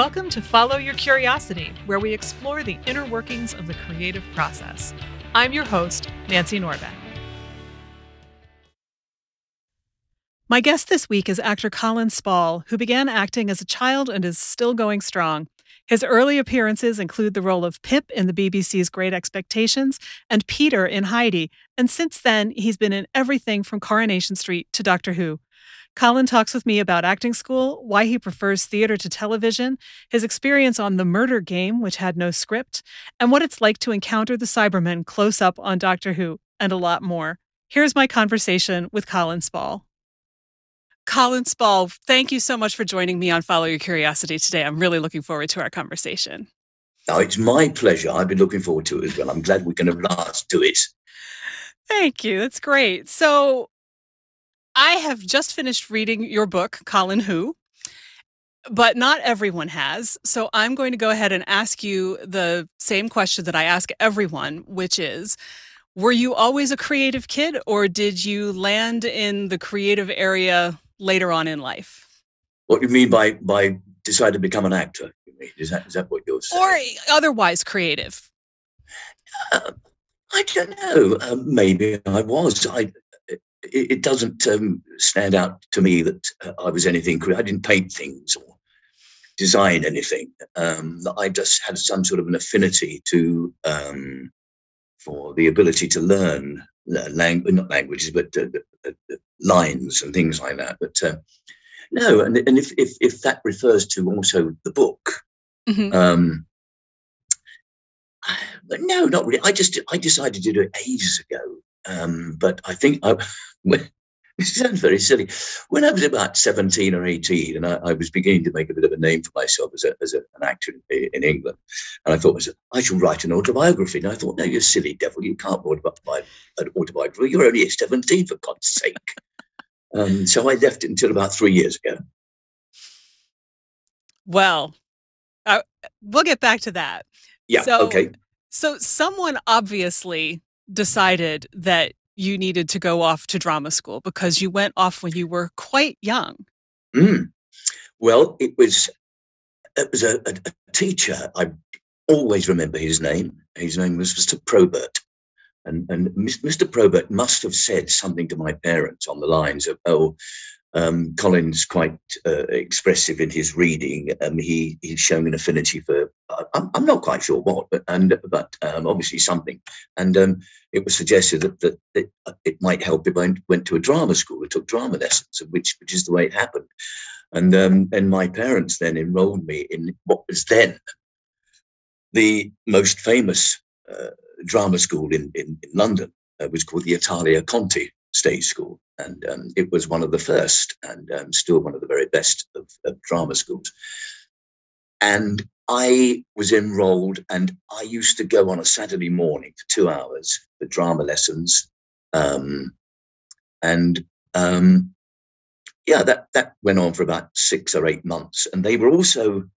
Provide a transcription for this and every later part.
Welcome to Follow Your Curiosity, where we explore the inner workings of the creative process. I'm your host, Nancy Norbeck. My guest this week is actor Colin Spall, who began acting as a child and is still going strong. His early appearances include the role of Pip in the BBC's Great Expectations and Peter in Heidi, and since then, he's been in everything from Coronation Street to Doctor Who. Colin talks with me about acting school, why he prefers theater to television, his experience on The Murder Game, which had no script, and what it's like to encounter the Cybermen close up on Doctor Who, and a lot more. Here's my conversation with Colin Spall. Colin Spall, thank you so much for joining me on Follow Your Curiosity today. I'm really looking forward to our conversation. Oh, it's my pleasure. I've been looking forward to it as well. I'm glad we can have last do it. Thank you. That's great. So, I have just finished reading your book, Colin Who, but not everyone has. So I'm going to go ahead and ask you the same question that I ask everyone, which is Were you always a creative kid, or did you land in the creative area later on in life? What do you mean by, by decide to become an actor? Is that, is that what you're saying? Or otherwise creative? Uh, I don't know. Uh, maybe I was. I it, it doesn't um, stand out to me that uh, I was anything. I didn't paint things or design anything. Um, I just had some sort of an affinity to um, for the ability to learn language, not languages, but uh, uh, uh, lines and things like that. But uh, no, and, and if, if, if that refers to also the book, mm-hmm. um, but no, not really. I just I decided to do it ages ago. Um, but I think I, it sounds very silly. When I was about 17 or 18, and I, I, was beginning to make a bit of a name for myself as, a, as a, an actor in, in, England, and I thought, I should write an autobiography. And I thought, no, you silly devil, you can't write an autobiography. You're only 17, for God's sake. um, so I left it until about three years ago. Well, uh, we'll get back to that. Yeah, so, okay. So someone obviously decided that you needed to go off to drama school because you went off when you were quite young. Mm. Well, it was it was a, a, a, teacher. I always remember his name. His name was Mr. Probert. And, and Mr. Probert must have said something to my parents on the lines of, oh, um, Colin's quite uh, expressive in his reading. Um, he he's showing an affinity for I'm, I'm not quite sure what, but and but um, obviously something. And um, it was suggested that, that it, it, might help if I went to a drama school and took drama lessons, which which is the way it happened. And um, and my parents then enrolled me in what was then the most famous uh, drama school in in, in London, uh, was called the Italia Conti stage school. And um, it was one of the first and um, still one of the very best of, of, drama schools. And I was enrolled and I used to go on a Saturday morning for two hours for drama lessons. Um, and um, yeah, that, that went on for about six or eight months. And they were also,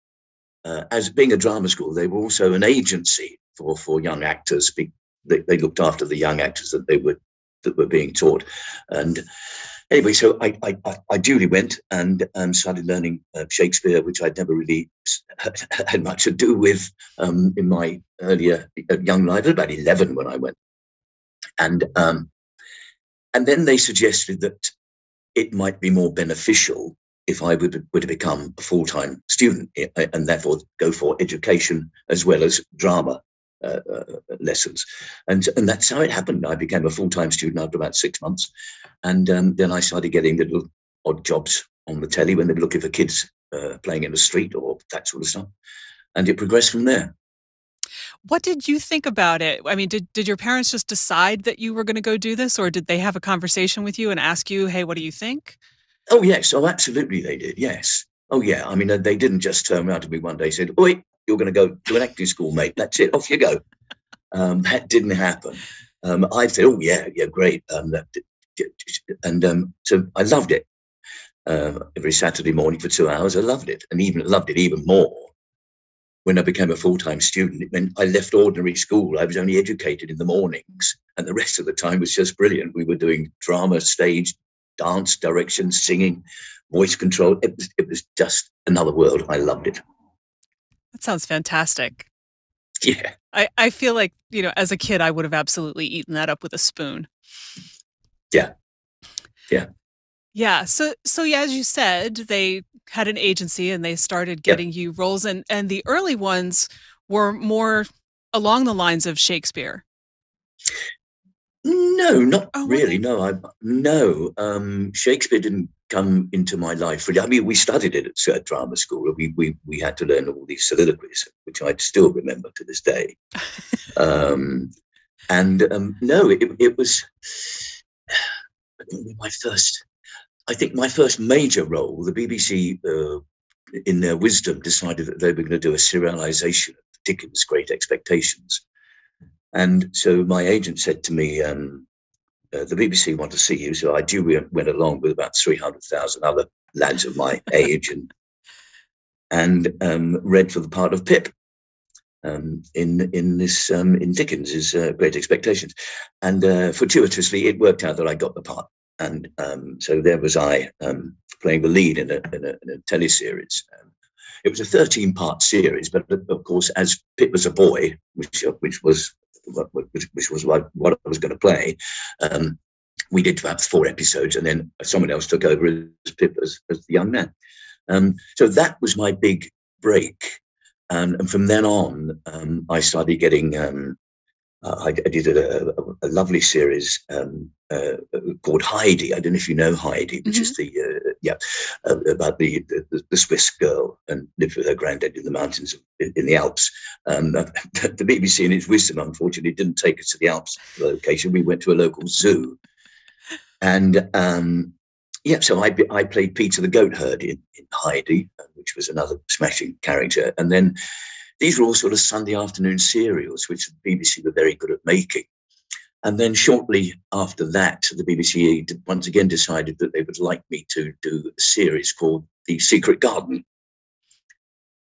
uh, as being a drama school, they were also an agency for, for young actors. They, they looked after the young actors that they were that were being taught. And anyway, so I, I, I duly went and um, started learning uh, Shakespeare, which I'd never really had much to do with um, in my earlier uh, young life. I was about 11 when I went. And, um, and then they suggested that it might be more beneficial if I would, would become a full time student eh, and therefore go for education as well as drama uh, uh, lessons. And, and that's how it happened. I became a full time student after about six months. And um, then I started getting little odd jobs on the telly when they were looking for kids uh, playing in the street or that sort of stuff. And it progressed from there. What did you think about it? I mean, did, did your parents just decide that you were going to go do this, or did they have a conversation with you and ask you, hey, what do you think? Oh, yes. Oh, absolutely, they did. Yes. Oh, yeah. I mean, they didn't just turn around to me one day and said, Oi, you're going to go to an acting school, mate. That's it. Off you go. Um, that didn't happen. Um, I said, oh, yeah, yeah, great. Um, and um, so I loved it. Uh, every Saturday morning for two hours, I loved it. And even loved it even more when I became a full time student. Meant I left ordinary school. I was only educated in the mornings, and the rest of the time was just brilliant. We were doing drama, stage, dance, direction, singing, voice control. It was, it was just another world. I loved it. That sounds fantastic. Yeah. I, I feel like, you know, as a kid, I would have absolutely eaten that up with a spoon. Yeah. Yeah. Yeah. So, so yeah, as you said, they had an agency and they started getting you roles, and and the early ones were more along the lines of Shakespeare. No, not oh, really. No, I no. Um, Shakespeare didn't come into my life really. I mean, we studied it at drama school. We we we had to learn all these soliloquies, which I still remember to this day. um, and um, no, it, it was my first. I think my first major role. The BBC, uh, in their wisdom, decided that they were going to do a serialization of Dickens' Great Expectations and so my agent said to me, um, uh, the BBC want to see you. So I duly went along with about 300,000 other lads of my age and and um, read for the part of Pip um, in in this um, in Dickens's uh, Great Expectations, and uh, fortuitously it worked out that I got the part, and um, so there was I um, playing the lead in a in a, in a teleseries. Um, it was a 13 part series, but of course, as Pip was a boy, which which was which, which was what, what I was going to play. Um, we did perhaps four episodes, and then someone else took over as Pip as, as the young man. Um, so that was my big break. Um, and from then on, um, I started getting um, uh, I, I, did a, a, a lovely series um, uh, called Heidi. I don't know if you know Heidi, which mm-hmm. is the uh, yeah uh, about the, the, the Swiss girl and lived with her granddad in the mountains in, in the Alps. Um, the BBC, in its wisdom, unfortunately, didn't take us to the Alps location. We went to a local zoo, and um, yeah, so I I played Peter the goat herd in, in Heidi, which was another smashing character, and then these were all sort of Sunday afternoon serials, which the BBC were very good at making. And then shortly after that, the BBC once again decided that they would like me to do a series called The Secret Garden.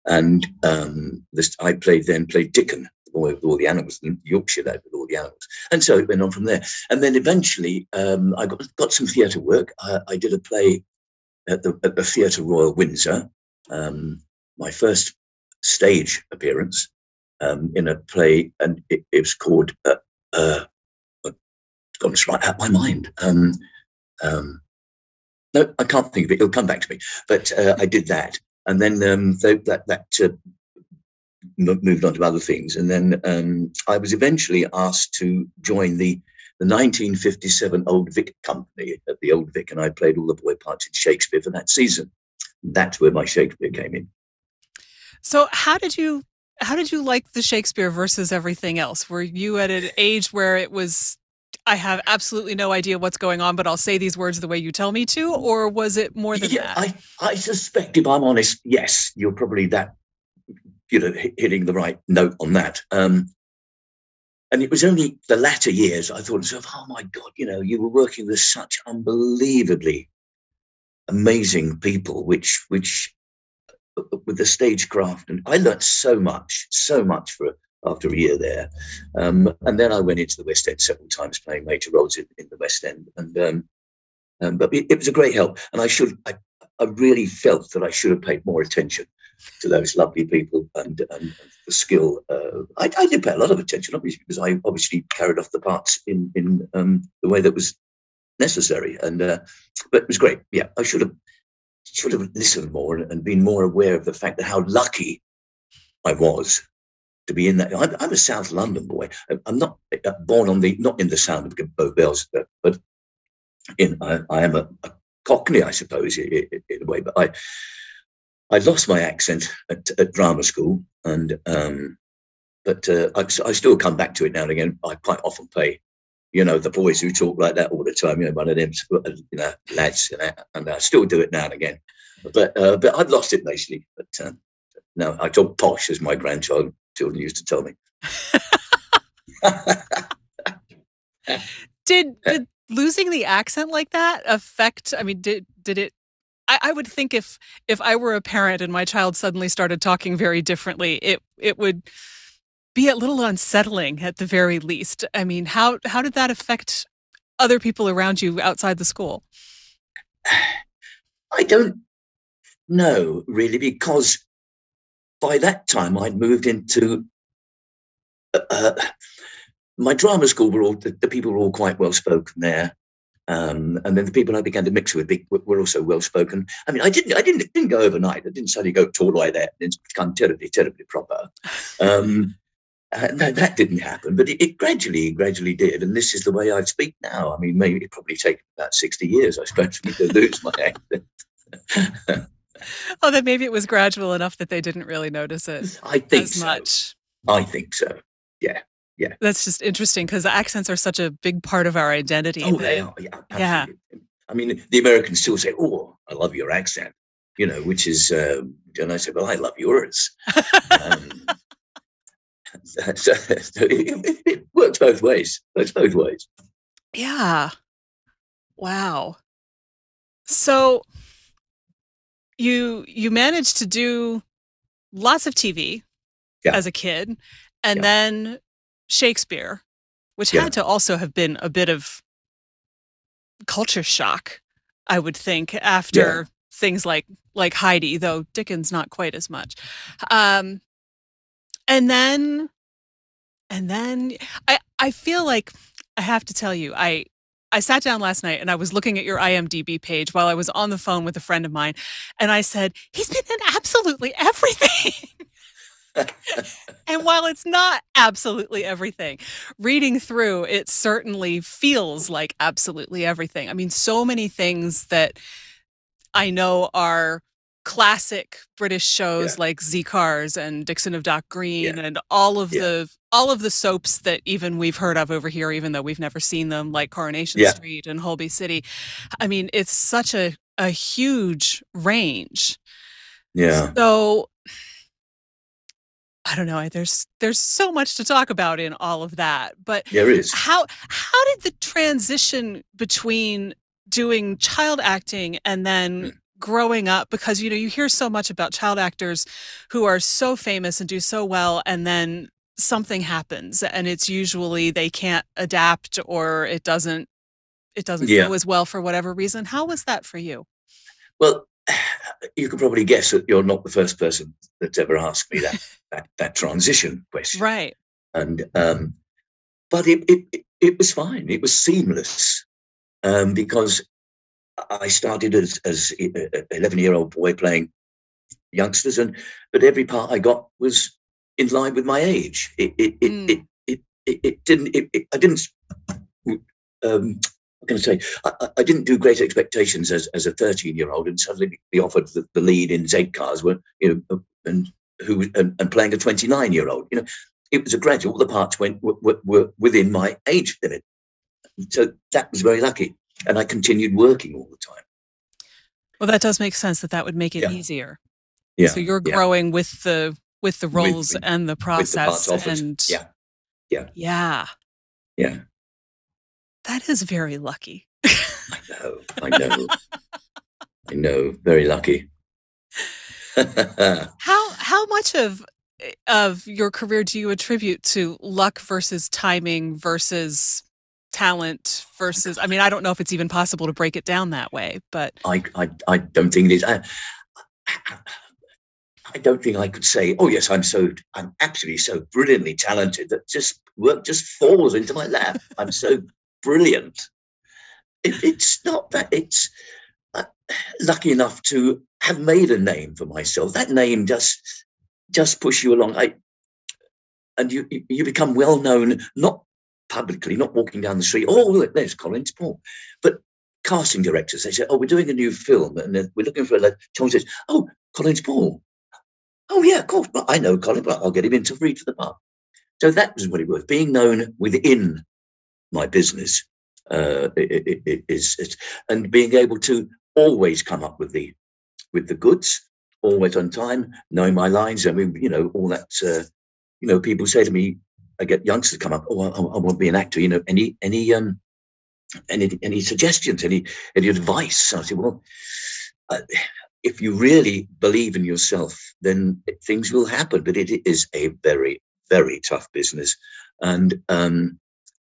And um, this, I played then played Dickon, the boy with all the animals, the Yorkshire lad with all the animals. And so it went on from there. And then eventually um, I got, got some theatre work. I, I, did a play at the, at the Theatre Royal Windsor. Um, my first stage appearance um, in a play, and it, it was called. Uh, uh, it's gone right out my mind. Um, um, no, I can't think of it. It'll come back to me. But uh, I did that, and then um, that that uh, moved on to other things, and then um, I was eventually asked to join the the 1957 Old Vic Company at the Old Vic, and I played all the boy parts in Shakespeare for that season. That's where my Shakespeare came in. So how did you how did you like the Shakespeare versus everything else? Were you at an age where it was I have absolutely no idea what's going on, but I'll say these words the way you tell me to, or was it more than yeah, that? I, I suspect, if I'm honest, yes, you're probably that, you know, hitting the right note on that. Um, and it was only the latter years I thought to myself, oh my God, you know, you were working with such unbelievably amazing people, which which with the stagecraft, and I learnt so much, so much for after a year there. Um, and then I went into the West End several times, playing major roles in, in the West End, and um, um, but it, it, was a great help. And I should, I, I really felt that I should have paid more attention to those lovely people and, and, the skill. Uh, I, I, did pay a lot of attention, obviously, because I obviously carried off the parts in in um, the way that was necessary. And uh, but it was great. Yeah, I should have should have listened more and been more aware of the fact that how lucky I was to be in that. I'm, I'm a South London boy. I'm not uh, born on the not in the sound of Bow Bells, but in I, I am a, a, Cockney, I suppose, in, in, a way. But I I lost my accent at, at drama school, and um, but uh, I, I, still come back to it now and again. I quite often play you know, the boys who talk like that all the time, you know, one of them, you know, lads, and I still do it now and again. But uh, but I've lost it basically. But uh, no, I talk posh, as my grandchild children used to tell me. did, did losing the accent like that affect? I mean, did did it? I, I would think if if I were a parent and my child suddenly started talking very differently, it it would be a little unsettling at the very least. I mean, how how did that affect other people around you outside the school? I don't know really because by that time, I'd moved into uh, uh, my drama school. Were all the, the people were all quite well spoken there. Um, and then the people I began to mix with were also well spoken. I mean, I didn't, I didn't, didn't go overnight. I didn't suddenly go tall like that and become terribly, terribly proper. Um, that, that, didn't happen, but it, it, gradually, gradually did. And this is the way I speak now. I mean, maybe it probably take about sixty years, I suppose, for me to lose my accent. oh, then maybe it was gradual enough that they didn't really notice it. I think as so. much. I think so. Yeah. Yeah. That's just interesting because accents are such a big part of our identity. Oh, they are. Yeah. Absolutely. yeah. I mean, the Americans still say, "Oh, I love your accent," you know, which is, um, and I say, "Well, I love yours." um, so, so it, it, works both ways. Works both ways. Yeah. Wow. So you you managed to do lots of TV yeah. as a kid, and yeah. then Shakespeare, which yeah. had to also have been a bit of culture shock, I would think, after things like like Heidi, though Dickens not quite as much. Um, and then and then I I feel like I have to tell you, I I sat down last night and I was looking at your IMDb page while I was on the phone with a friend of mine, and I said, He's been in absolutely everything. and while it's not absolutely everything, reading through, it certainly feels like absolutely everything. I mean, so many things that I know are classic British shows yeah. like Z Cars and Dixon of Dock Green yeah. and all of yeah. the all of the soaps that even we've heard of over here, even though we've never seen them, like Coronation Street and Holby City. I mean, it's such a a huge range. Yeah. So I don't know. There's there's so much to talk about in all of that, but there is. How how did the transition between doing child acting and then mm growing up because you know you hear so much about child actors who are so famous and do so well and then something happens and it's usually they can't adapt or it doesn't it doesn't yeah. go as well for whatever reason. How was that for you? Well you can probably guess that you're not the first person that's ever asked me that that, that transition question. Right. And um but it, it it was fine. It was seamless um because I started as as eleven year old boy playing youngsters, and but every part I got was in line with my age. It it it mm. it, it, it, it, didn't. It, I didn't. Um, I'm going to say I, I, didn't do great expectations as, as a 13 year old and suddenly be offered the, the lead in Z Cars when you know and who and, and playing a 29 year old. You know, it was a gradual. All the parts went were, were within my age limit, so that was very lucky and I continued working all the time. Well, that does make sense that that would make it yeah. easier. Yeah. So you're growing yeah. with the with the roles with, and the process the and yeah. Yeah. Yeah. Yeah. That is very lucky. I know. I know. I know. Very lucky. how how much of eh, of your career do you attribute to luck versus timing versus talent versus i mean i don't know if it's even possible to break it down that way but i i, I don't think it is. I, I don't think i could say oh yes i'm so i'm absolutely so brilliantly talented that just work just falls into my lap. I'm so brilliant. It, it's not that it's uh, lucky enough to have made a name for myself. That name just just push you along. I and you you become well known not publicly, not walking down the street. Oh, look, there's Colin Spall. But casting directors, they say, oh, we're doing a new film and we're looking for a. Someone says, oh, Colin Spall. Oh, yeah, of course. But I know Colin, but I'll get him in to read for the part. So that was what it was. Being known within my business uh, is, and being able to always come up with the with the goods, always on time, knowing my lines. I mean, you know, all that. Uh, you know, people say to me, I get youngsters to come up. Oh, I, I want to be an actor. You know, any any um any any suggestions, any any advice? And I say, well, uh, if you really believe in yourself, then things will happen. But it is a very very tough business, and um,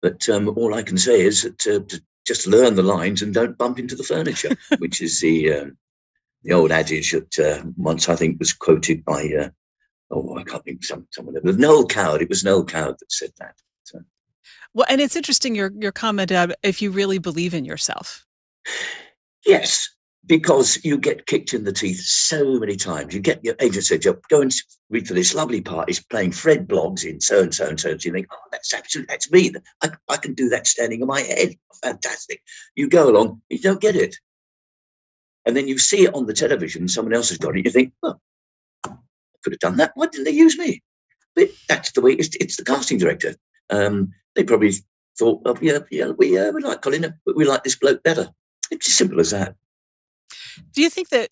but um, all I can say is that uh, to just learn the lines and don't bump into the furniture, which is the um, the old adage that uh, once I think was quoted by uh, oh, I can't think some someone. It was Noel Coward. It was Noel Coward that said that. So. Well, and it's interesting your your comment uh, if you really believe in yourself. Yes, because you get kicked in the teeth so many times. You get your agent said, go and read for this lovely part. He's playing Fred Bloggs in so and so and so. So you think, oh, that's absolutely, that's me. I, I can do that standing on my head. Fantastic. You go along, you don't get it. And then you see it on the television, someone else has got it. You think, oh, I could have done that. Why didn't they use me? But that's the way it's, it's the casting director. Um, they probably thought, oh, yeah, yeah, we, uh, we like Colin, but we like this bloke better. It's as simple as that. Do you think that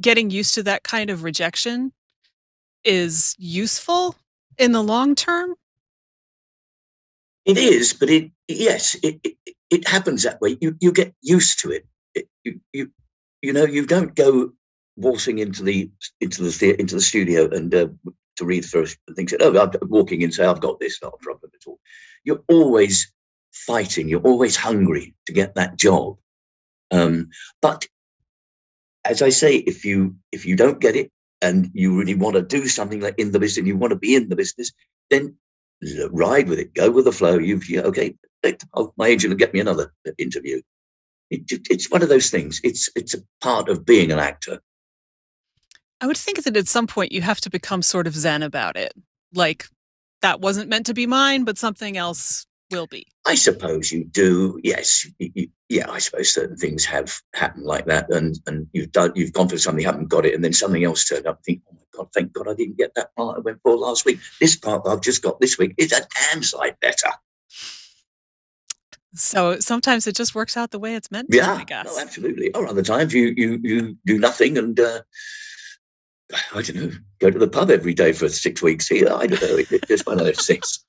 getting used to that kind of rejection is useful in the long term? It is, but it yes, it, it, it happens that way. You you get used to it. it. you you you know you don't go waltzing into the into the into the studio and uh, to read first things. Oh, I'm walking in, say I've got this, not a problem at all. You're always fighting. You're always hungry to get that job. Um, but as I say, if you if you don't get it and you really want to do something like in the business, you want to be in the business, then ride with it, go with the flow. You've you, okay. My agent will get me another interview. It, it's one of those things. It's it's a part of being an actor. I would think that at some point you have to become sort of zen about it. Like that wasn't meant to be mine, but something else will be. I suppose you do. Yes, you, yeah. I suppose certain things have happened like that, and and you've done, you've gone for something, haven't got it, and then something else turned up. And think, oh my god, thank God I didn't get that part I went for last week. This part I've just got this week is a damn sight better. So sometimes it just works out the way it's meant to. Yeah, I guess. No, absolutely. Or other times you you you do nothing and. Uh, I don't know, go to the pub every day for six weeks here. I don't know. It's just one of those things.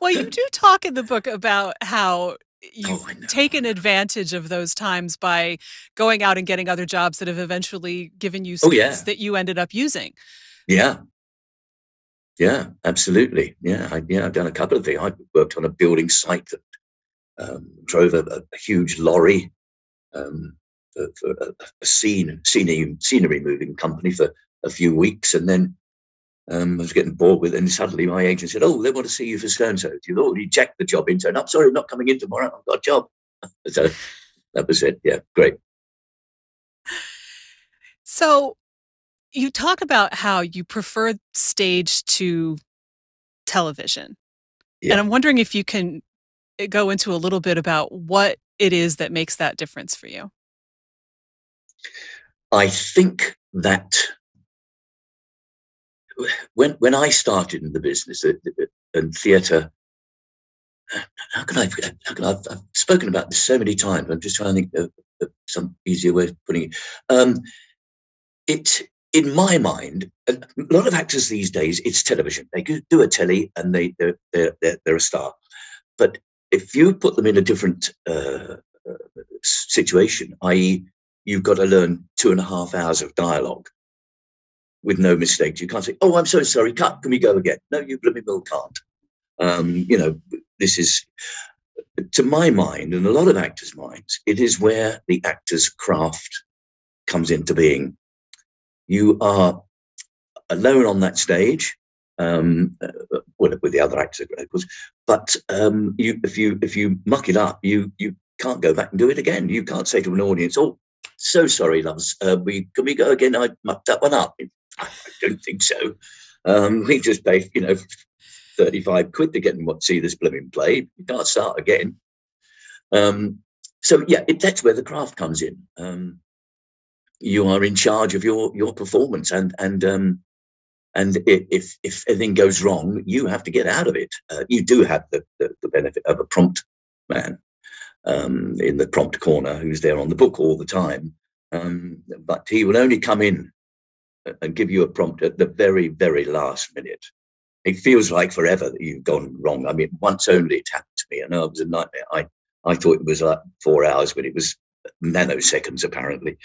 Well, you do talk in the book about how you've oh, taken advantage of those times by going out and getting other jobs that have eventually given you skills oh, yeah. that you ended up using. Yeah. Yeah, absolutely. Yeah, I, yeah, I've done a couple of things. I worked on a building site that um, drove a, a, huge lorry um, for, for a, scene, scenery, scenery moving company for a few weeks, and then um, I was getting bored with it, and suddenly my agent said, "Oh, they want to see you for so and so." You've already checked the job and I'm sorry, I'm not coming in tomorrow. I've got a job. so that was it. Yeah, great. So you talk about how you prefer stage to television, yeah. and I'm wondering if you can eh, go into a little bit about what it is that makes that difference for you. I think that when when I started in the business and theatre, how can I? How can I I've, spoken about this so many times. I'm just trying to think of, of some easier way of putting it. Um, it in my mind, a lot of actors these days, it's television. They do a telly and they they're they're, they're, they're a star. But if you put them in a different uh, uh, situation, i.e., you've got to learn two and a half hours of dialogue with no mistakes. You can't say, "Oh, I'm so sorry. Cut. Can we go again?" No, you bloody well can't. Um, you know, this is, to my mind, and a lot of actors' minds, it is where the actor's craft comes into being. You are alone on that stage, um, uh, with, with the other actors, of course. But um, you, if you if you muck it up, you you can't go back and do it again. You can't say to an audience, "Oh, so sorry, loves. Uh, we can we go again? I mucked that one up. I don't think so. Um, we just paid, you know, 35 quid to get and what see this blooming play. You can't start again. Um, so yeah, it, that's where the craft comes in. Um, you are in charge of your your performance, and and um, and if if anything goes wrong, you have to get out of it. Uh, you do have the, the, the benefit of a prompt man um, in the prompt corner who's there on the book all the time, um, but he will only come in and give you a prompt at the very, very last minute. It feels like forever that you've gone wrong. I mean, once only it happened to me. Know it was a nightmare. I, I thought it was like four hours, but it was nanoseconds apparently.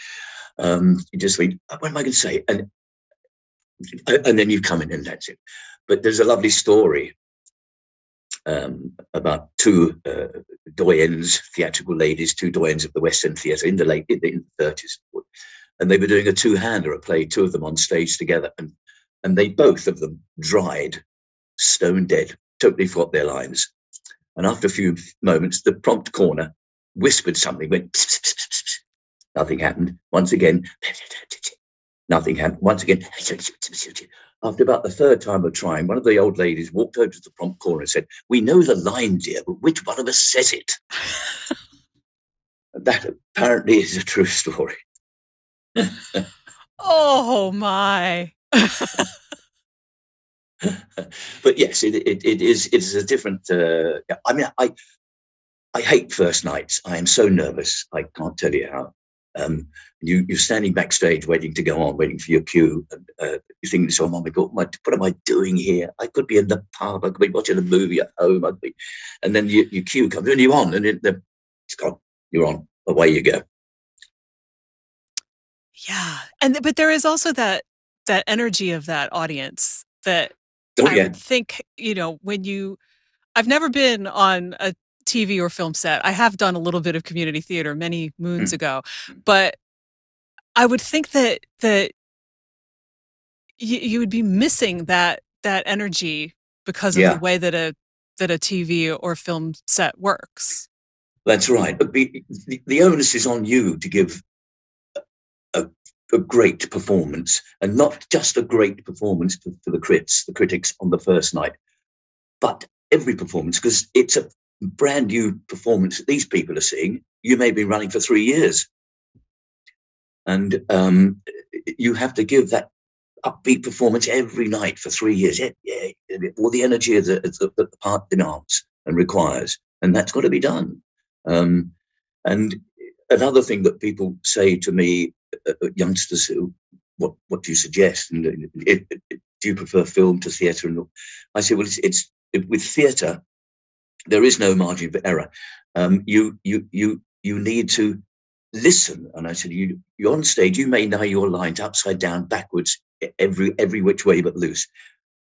Um, you just think, what am I going to say? And and then you come in and that's it. But there's a lovely story um, about two uh, doyens, theatrical ladies, two doyens of the West End Theatre in the late in the 30s and they were doing a two-hander, a play, two of them on stage together. And and they both of them dried, stone dead, totally forgot their lines. And after a few moments, the prompt corner whispered something, went, nothing happened. Once again, nothing happened. Once again, after about the third time of trying, one of the old ladies walked over to the prompt corner and said, We know the line, dear, but which one of us says it? that apparently is a true story. oh, my. but yes, it, it, it is it is a different. Uh, I mean, I I hate first nights. I am so nervous. I can't tell you how. Um, you you're standing backstage waiting to go on, waiting for your cue, and uh, you think so. Oh my God, what, what am I doing here? I could be in the pub. I could be watching a movie at home. I'd be, and then your, your cue comes and you're on, and it, the, it's gone. You're on. Away you go. Yeah, and but there is also that that energy of that audience that Oh I yeah, would think, you know, when you I've never been on a TV or film set. I have done a little bit of community theater many moons Mm. ago, but I would think that that you, you would be missing that that energy because of yeah. the way that a that a TV or film set works. That's right. But the, the, the onus is on you to give a, a great performance, and not just a great performance for, for the crits, the critics on the first night, but every performance, because it's a brand new performance that these people are seeing. You may be running for three years, and um, you have to give that upbeat performance every night for three years. Yeah, yeah, all the energy that the, that the part demands and requires, and that's got to be done. Um, and another thing that people say to me, uh, uh, youngsters, who, what what do you suggest? And uh, it, it, do you prefer film to theatre? And? I say, well, it's, it's it, with theatre, there is no margin for error. Um, you you you you need to listen. And I said, you you're on stage. You may know your lines upside down, backwards, every every which way but loose,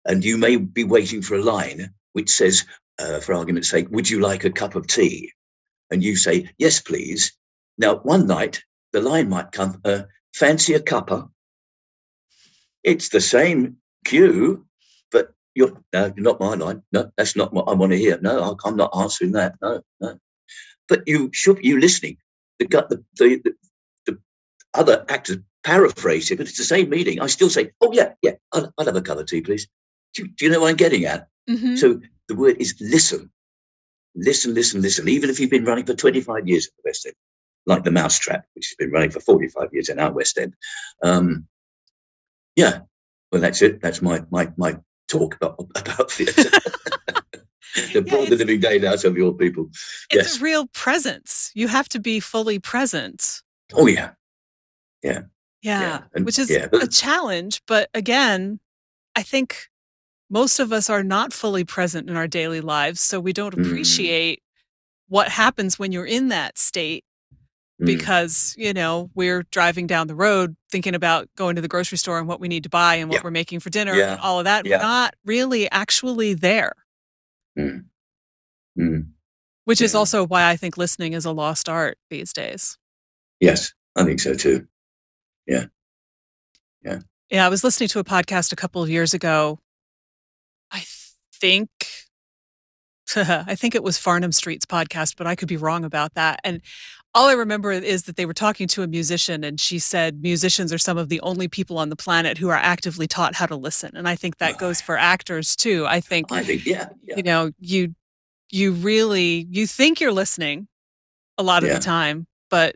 and you may be waiting for a line which says, uh, for argument's sake, "Would you like a cup of tea?" And you say, "Yes, please." Now, one night the line might come, uh, "Fancy a cuppa?" It's the same cue, you're no, not my line. No, that's not what I want to hear. No, I, I'm not answering that. No, no. But you should you listening. The gut the the, the, the other actors paraphrase it, but it's the same meaning. I still say, "Oh yeah, yeah, I'll, I'll have a cup of tea, please." Do, you- do you know what I'm getting at? Mhm. So the word is listen, listen, listen, listen. Even if you've been running for 25 years at the West End, like the Mousetrap, which has been running for 45 years in our West End. Um, yeah, well, that's it. That's my my my talk about about theatre. to Yeah, the living day out of your people. It's Yes. a real presence. You have to be fully present. Oh yeah, Yeah, and- which is yeah, a challenge. But again, I think most of us are not fully present in our daily lives. So we don't Mm. appreciate what happens when you're in that state Mm, because, you know, we're driving down the road thinking about going to the grocery store and what we need to buy and what Yeah. we're making for dinner Yeah. and all of that. Yeah. We're not really actually there, mm, mm. which is also why I think listening is a lost art these days. Yes, I think so too. Yeah yeah yeah, I was listening to a podcast a couple of years ago. I think I think it was Farnam Street's podcast, but I could be wrong about that. And all I remember is that they were talking to a musician and she said musicians are some of the only people on the planet who are actively taught how to listen. And I think that goes for actors too. I think I think yeah, yeah. you know, you you really you think you're listening a lot of Yeah. the time, but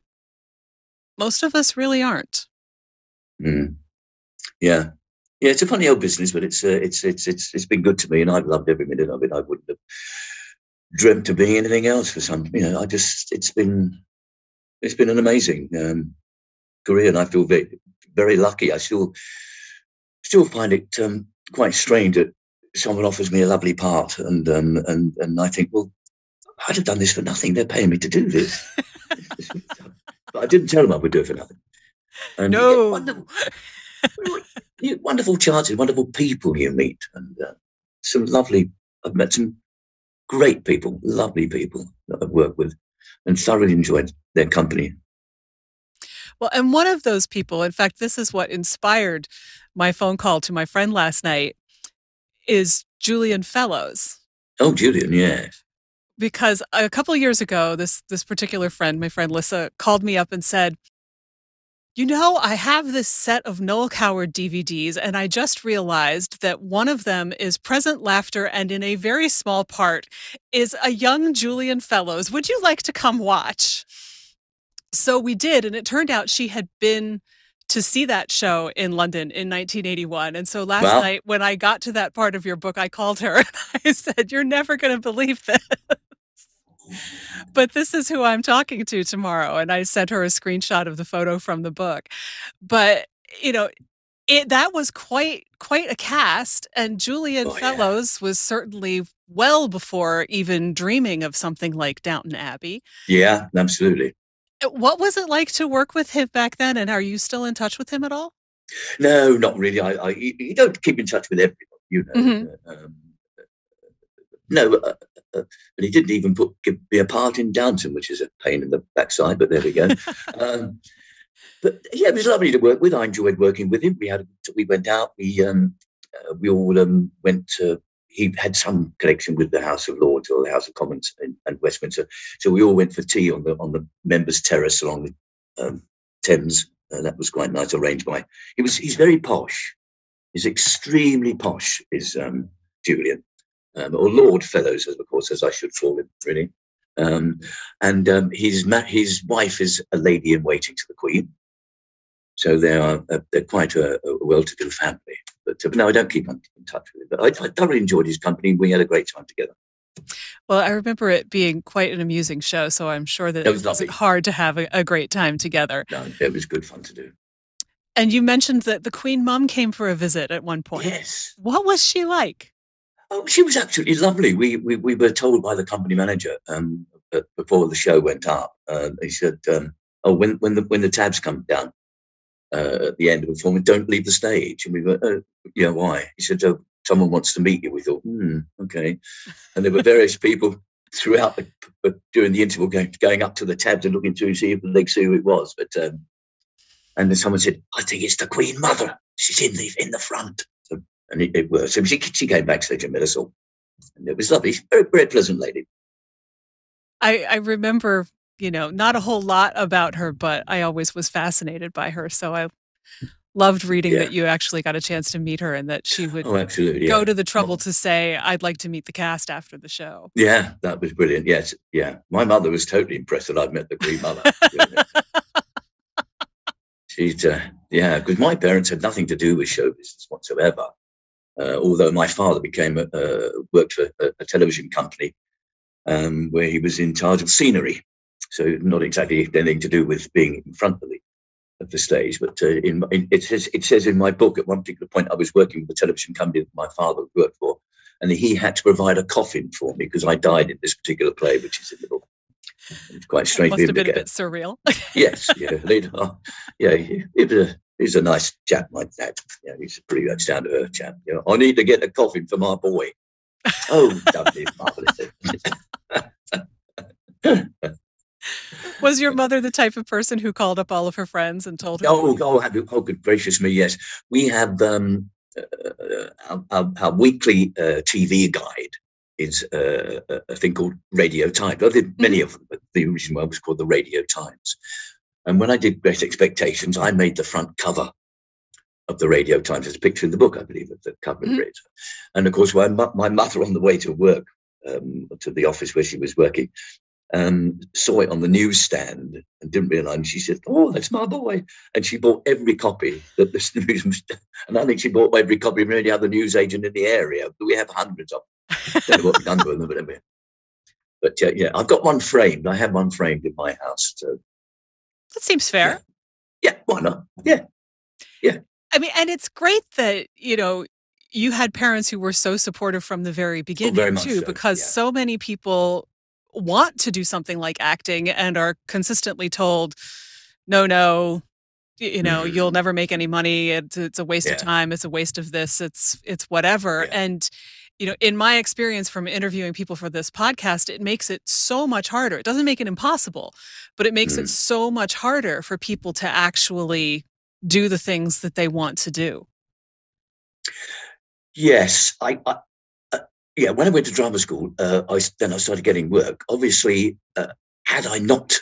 most of us really aren't. Mm. Yeah, yeah. It's a funny old business, but it's uh, it's it's it's it's been good to me, and I've loved every minute of it. I wouldn't have dreamt of being anything else for some. You know, I just it's been it's been an amazing um, career, and I feel very very lucky. I still still find it um, quite strange that someone offers me a lovely part, and um, and and I think, well, I'd have done this for nothing. They're paying me to do this. but I didn't tell them I would do it for nothing. And No. wonderful, chances, wonderful people you meet, and uh, some lovely. I've met some great people, lovely people that I've worked with, and thoroughly enjoyed their company. Well, and one of those people, in fact, this is what inspired my phone call to my friend last night, is Julian Fellowes. Oh, Julian, yes. Because a couple years ago, this this particular friend, my friend Lissa, called me up and said, you know, I have this set of Noel Coward DVDs, and I just realized that one of them is Present Laughter, and in a very small part is a young Julian Fellowes. Would you like to come watch? So we did, and it turned out she had been to see that show in London in 1981. And so last night, when I got to that part of your book, I called her and I said, You're never going to believe this but this is who I'm talking to tomorrow. And I sent her a screenshot of the photo from the book. But, you know, it that was quite quite a cast and Julian oh, Fellowes yeah. was certainly well before even dreaming of something like Downton Abbey. Yeah, absolutely. Uh, what was it like to work with him back then and are you still in touch with him at all? No, not really. I, I you don't keep in touch with everybody, you know. Mm-hmm. Um, no, uh, uh, and he didn't even put give me a part in Downton, which is a pain in the backside. But there we go. um, but yeah, it was lovely to work with. I enjoyed working with him. We had we went out. We um, uh, we all um, went to. He had some connection with the House of Lords or the House of Commons in, in Westminster, so we all went for tea on the on the members' terrace along the um, Thames. Uh, that was quite nice, arranged by. He was he's very posh. He's extremely posh. Is um, Julian um, or Lord Fellowes, of course, as I should call him, really. Um, and um, his his wife is a lady in waiting to the Queen, so they are uh, they're quite a, a well-to-do family. But, uh, but no, I don't keep in touch with him. But I, I thoroughly enjoyed his company. We had a great time together. Well, I remember it being quite an amusing show, so I'm sure that it, was it wasn't hard to have a, a, great time together. No, it was good fun to do. And you mentioned that the Queen Mum came for a visit at one point. Yes. What was she like? Oh, she was absolutely lovely. We we, we were told by the company manager um, before the show went up. Uh, he said, um, "Oh, when when the when the tabs come down uh, at the end of the performance, don't leave the stage." And we were, oh, "Yeah, why?" He said, "Oh, someone wants to meet you." We thought, "Hmm, okay." And there were various people throughout the during the interval going going up to the tabs and looking to see if they see who it was. But um, and then someone said, "I think it's the Queen Mother. She's in the in the front." And it, it worked. So she, she came backstage and met us all. And it was lovely. She's very, very pleasant lady. I, I remember, you know, not a whole lot about her, but I always was fascinated by her. So I loved reading yeah. that you actually got a chance to meet her and that she would oh, absolutely, go yeah. to the trouble to say, I'd like to meet the cast after the show. Yeah, that was brilliant. Yes. Yeah. My mother was totally impressed that I'd met the Queen Mother. She's, uh, yeah, because my parents had nothing to do with show business whatsoever. Uh, although my father became a, uh, worked for a, a television company um, where he was in charge of scenery, so not exactly anything to do with being in front of the of the stage. But uh, in, in, it says it says in my book at one particular point I was working with a television company that my father worked for, and he had to provide a coffin for me because I died in this particular play, which is in the book. It's quite strange. Must have been a bit surreal. yes, yeah, yeah. He, he was a he's a nice chap that. Yeah, he's a pretty much down to earth chap. You know, I need to get a coffin for my boy. oh, lovely, marvelous. Was your mother the type of person who called up all of her friends and told her? Oh, oh, oh good gracious me, yes. We have um, uh, our, our, our, weekly uh, TV guide is uh, a thing called Radio Times. There many mm-hmm. of them, but the original one was called the Radio Times. And when I did Great Expectations, I made the front cover of the Radio Times. There's a picture in the book, I believe, of the cover mm-hmm. it. And of course, my, my mother, on the way to work, um, to the office where she was working, um, saw it on the newsstand and didn't realize. She said, "Oh, that's my boy," and she bought every copy that the news. And I think she bought every copy from any other news agent in the area. We have hundreds of. Them. Don't know what we've done with them, but anyway. But uh, yeah, I've got one framed. I have one framed in my house. So that seems fair. Yeah. yeah, why not? Yeah. Yeah. I mean, and it's great that, you know, you had parents who were so supportive from the very oh, beginning very too, so. because yeah. so many people want to do something like acting and are consistently told, no, no, you know, mm-hmm. you'll never make any money. It's, it's a waste yeah. of time. It's a waste of this. It's, it's whatever. Yeah. And you know, in my experience from interviewing people for this podcast, it makes it so much harder. It doesn't make it impossible, but it makes mm. it so much harder for people to actually do the things that they want to do. Yes, I, I uh, yeah. When I went to drama school, uh, I then I started getting work. Obviously, uh, had I not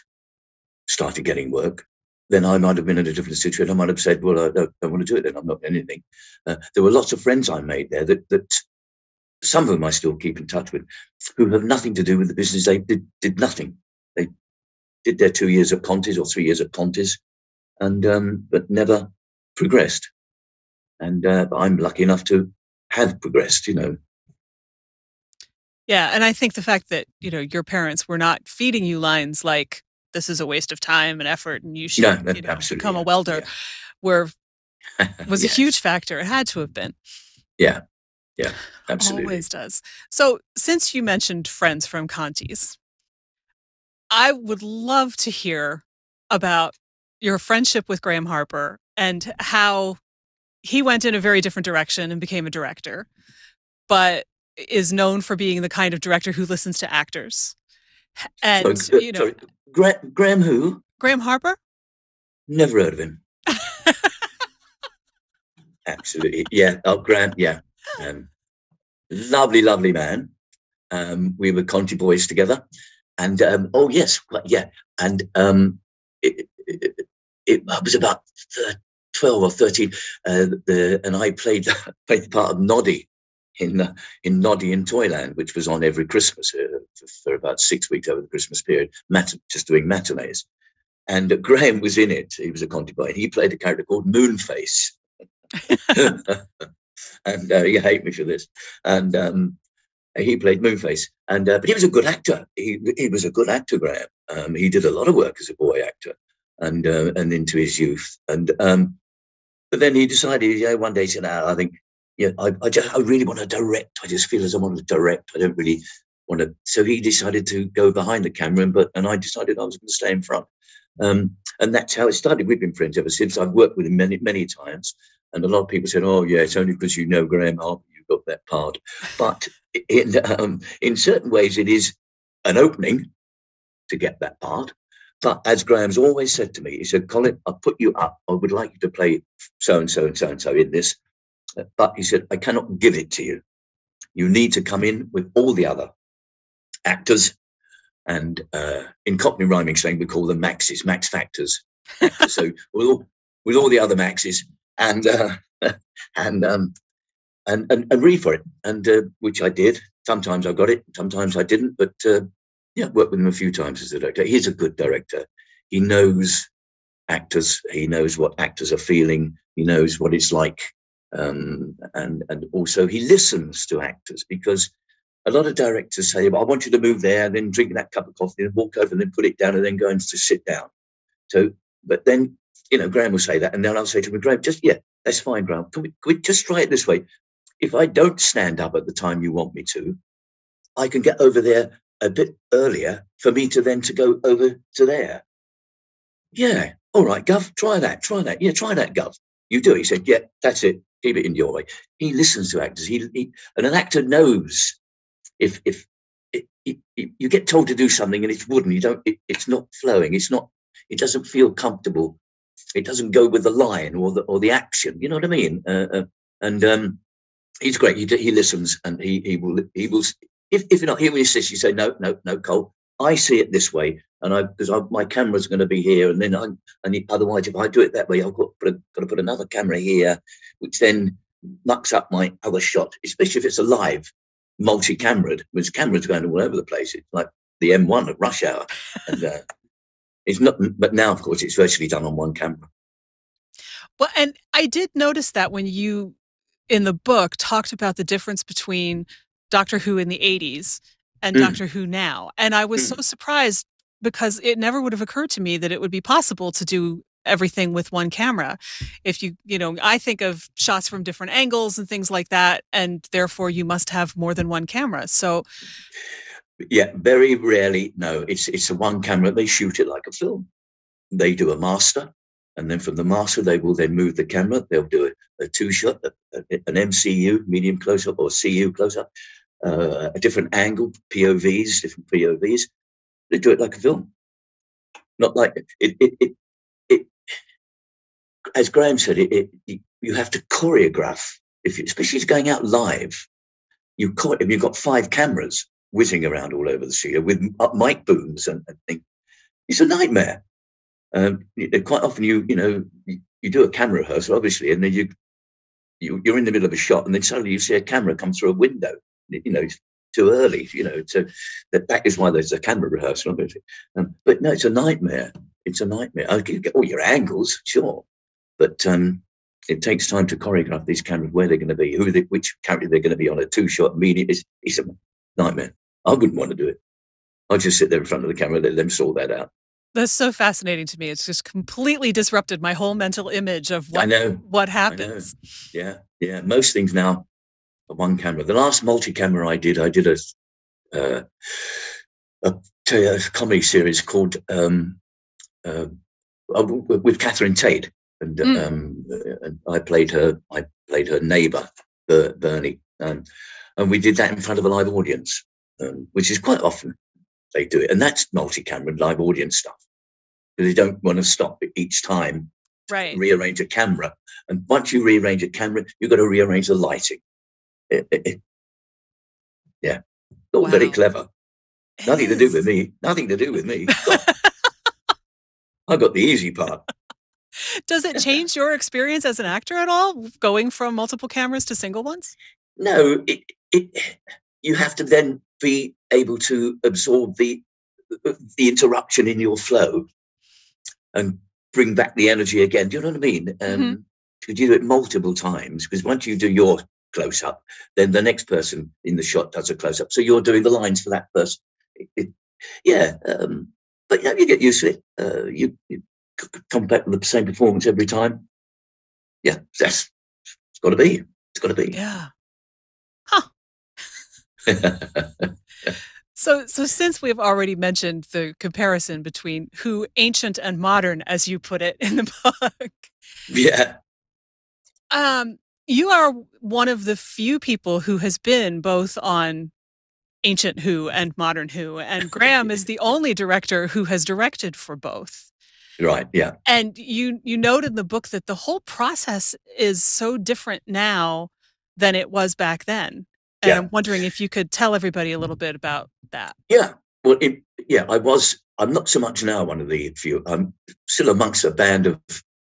started getting work, then I might have been in a different situation. I might have said, "Well, I don't, don't want to do it. Then I'm not anything." Uh, there were lots of friends I made there that that some of them I still keep in touch with, who have nothing to do with the business. They did did nothing. They did their two years at Contis or three years at Contis, and um, but never progressed. And uh, I'm lucky enough to have progressed. You know, yeah, and I think the fact that you know your parents were not feeding you lines like "this is a waste of time and effort and you should no, you know, become a welder," yeah. were was yes. a huge factor. It had to have been. Yeah, yeah, absolutely. Always does. So, since you mentioned friends from Conti's, I would love to hear about your friendship with Graham Harper and how he went in a very different direction and became a director, but is known for being the kind of director who listens to actors. And sorry, you know, sorry. Gra- Graham who? Graham Harper. Never heard of him. Absolutely, yeah. Oh, Graham, yeah. Um, lovely, lovely man. Um, we were Conti boys together, and um, oh yes, yeah, and um, it, it, it, was about 12 or 13, uh, the, and I played, played the part of Noddy in uh, in Noddy in Toyland, which was on every Christmas uh, for, for, about six weeks over the Christmas period, mat- just doing matinees. And uh, Graham was in it. He was a Conti boy. He played a character called Moonface. and uh, you hate me for this. And um, he played Moonface. And uh, but he was a good actor. He he was a good actor, Graham. Um, he did a lot of work as a boy actor, and uh, and into his youth. And um, but then he decided, yeah, one day he said, I think, yeah, I, I just, I really want to direct. I just feel as I want to direct. I don't really want to. So he decided to go behind the camera, and, but, and I decided I was going to stay in front. Um, and that's how it started. We've been friends ever since. I've worked with him many, many times. And a lot of people said, oh, yeah, it's only because you know Graham Harper, you got that part. But in, um, in certain ways, it is an opening to get that part. But as Graham's always said to me, he said, Colin, I'll put you up. I would like you to play so and so and so and so in this. But he said, I cannot give it to you. You need to come in with all the other actors. And uh, in Cockney rhyming slang, we call them maxes, max factors. so with all, with all the other maxes, and uh, and, um, and and and read for it, and uh, which I did. Sometimes I got it, sometimes I didn't. But uh, yeah, worked with him a few times as a director. He's a good director. He knows actors. He knows what actors are feeling. He knows what it's like, um, and and also he listens to actors because a lot of directors say, well, "I want you to move there, then drink that cup of coffee, and walk over, and then put it down, and then go and sit down." So, but then you know, Graham will say that, and then I'll say to him, "Graham, just yeah, that's fine, Graham. Can we, can we just try it this way? If I don't stand up at the time you want me to, I can get over there a bit earlier for me to then to go over to there. Yeah, all right, Gov, try that, try that. Yeah, try that, Gov. You do it. He said, yeah, that's it. Keep it in your way. He listens to actors. He, he and an actor knows if if it, it, you get told to do something and it's wooden, you don't. it's not flowing. It's not. It doesn't feel comfortable. It doesn't go with the line or the or the action. You know what I mean? Uh, uh, and um, he's great. He, he listens and he he will he will if, if you're not hearing this, you say, no, no, no, Cole, I see it this way. And I, because my camera's going to be here. And then I, and otherwise, if I do it that way, I've got to, put a, got to put another camera here, which then mucks up my other shot, especially if it's a live multi-camered, because cameras going all over the place. It's like the M1 at rush hour. And uh, it's not, but now, of course, it's virtually done on one camera. Well, and I did notice that when you in the book talked about the difference between Doctor Who in the 80s and mm. Doctor Who now. And I was mm. so surprised because it never would have occurred to me that it would be possible to do everything with one camera. If you, you know, I think of shots from different angles and things like that, and therefore you must have more than one camera. So, yeah, very rarely. No, it's it's a one camera. They shoot it like a film. They do a master, And then from the master, they will then move the camera. They'll do a, a two shot, a, a, an MCU, medium close up, or CU close up, uh, a different angle, POVs, different POVs. They do it like a film. Not like it, it, it, it as Graham said, it, it, you have to choreograph, if you, especially if going out live. You if you've got five cameras whizzing around all over the studio with mic booms and, and. It's a nightmare. Um, quite often, you you know you, do a camera rehearsal, obviously, and then you, you you're in the middle of a shot, and then suddenly you see a camera come through a window. You know, too early. You know, so that that is why there's a camera rehearsal, obviously. Um, but no, it's a nightmare. It's a nightmare. I get all your angles, sure, but um, it takes time to choreograph these cameras where they're going to be, who they, which character they're going to be on a two-shot medium. It's, it's a nightmare. I wouldn't want to do it. I'll just sit there in front of the camera, let them sort that out. That's so fascinating to me. It's just completely disrupted my whole mental image of what, I know, what happens. Yeah, yeah. Most things now are one camera. The last multi-camera I did, I did a uh, a, a, comedy series called um, uh, uh with Catherine Tate, and, mm. um, and I played her. I played her neighbour, Bernie, um, and we did that in front of a live audience, um, which is quite often they do it. And that's multi-camera live audience stuff. Because they don't want to stop each time right. rearrange a camera. And once you rearrange a camera, you've got to rearrange the lighting. It, it, it, yeah. All wow. very clever. Nothing to do with me. Nothing to do with me. I got the easy part. Does it change your experience as an actor at all, going from multiple cameras to single ones? No, it, it you have to then be able to absorb the the interruption in your flow and bring back the energy again. Do you know what I mean? Um, mm-hmm. You do it multiple times because once you do your close up, then the next person in the shot does a close up. So you're doing the lines for that person. It, it, yeah, um, but yeah, you get used to it. Uh, you, you come back with the same performance every time. Yeah, that's it's got to be. It's got to be. Yeah. So, so since we've already mentioned the comparison between who ancient and modern, as you put it in the book, yeah, um, you are one of the few people who has been both on ancient Who and modern Who, and Graham is the only director who has directed for both. Right. Yeah. And you you note in the book that the whole process is so different now than it was back then. And yeah. I'm wondering if you could tell everybody a little bit about that. Yeah. Well, it, yeah, I was. I'm not so much now one of the few. I'm still amongst a band of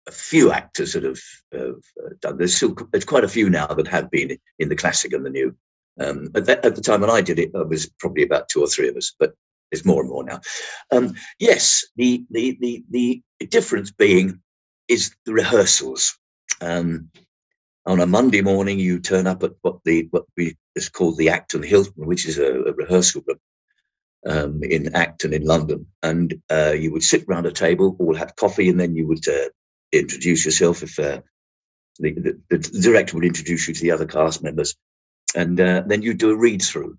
a few actors that have, have uh, done. There's still there's quite a few now that have been in the classic and the new. Um, at, at, the time when I did it, there was probably about two or three of us, but there's more and more now. Um, yes, the, the the the difference being is the rehearsals. Um, on a Monday morning, you turn up at what the what we is called the Acton Hilton, which is a, a rehearsal room um, in Acton in London, and uh, you would sit round a table, all have coffee, and then you would uh, introduce yourself. If uh, the, the, the, director would introduce you to the other cast members, and uh, then you'd do a read through.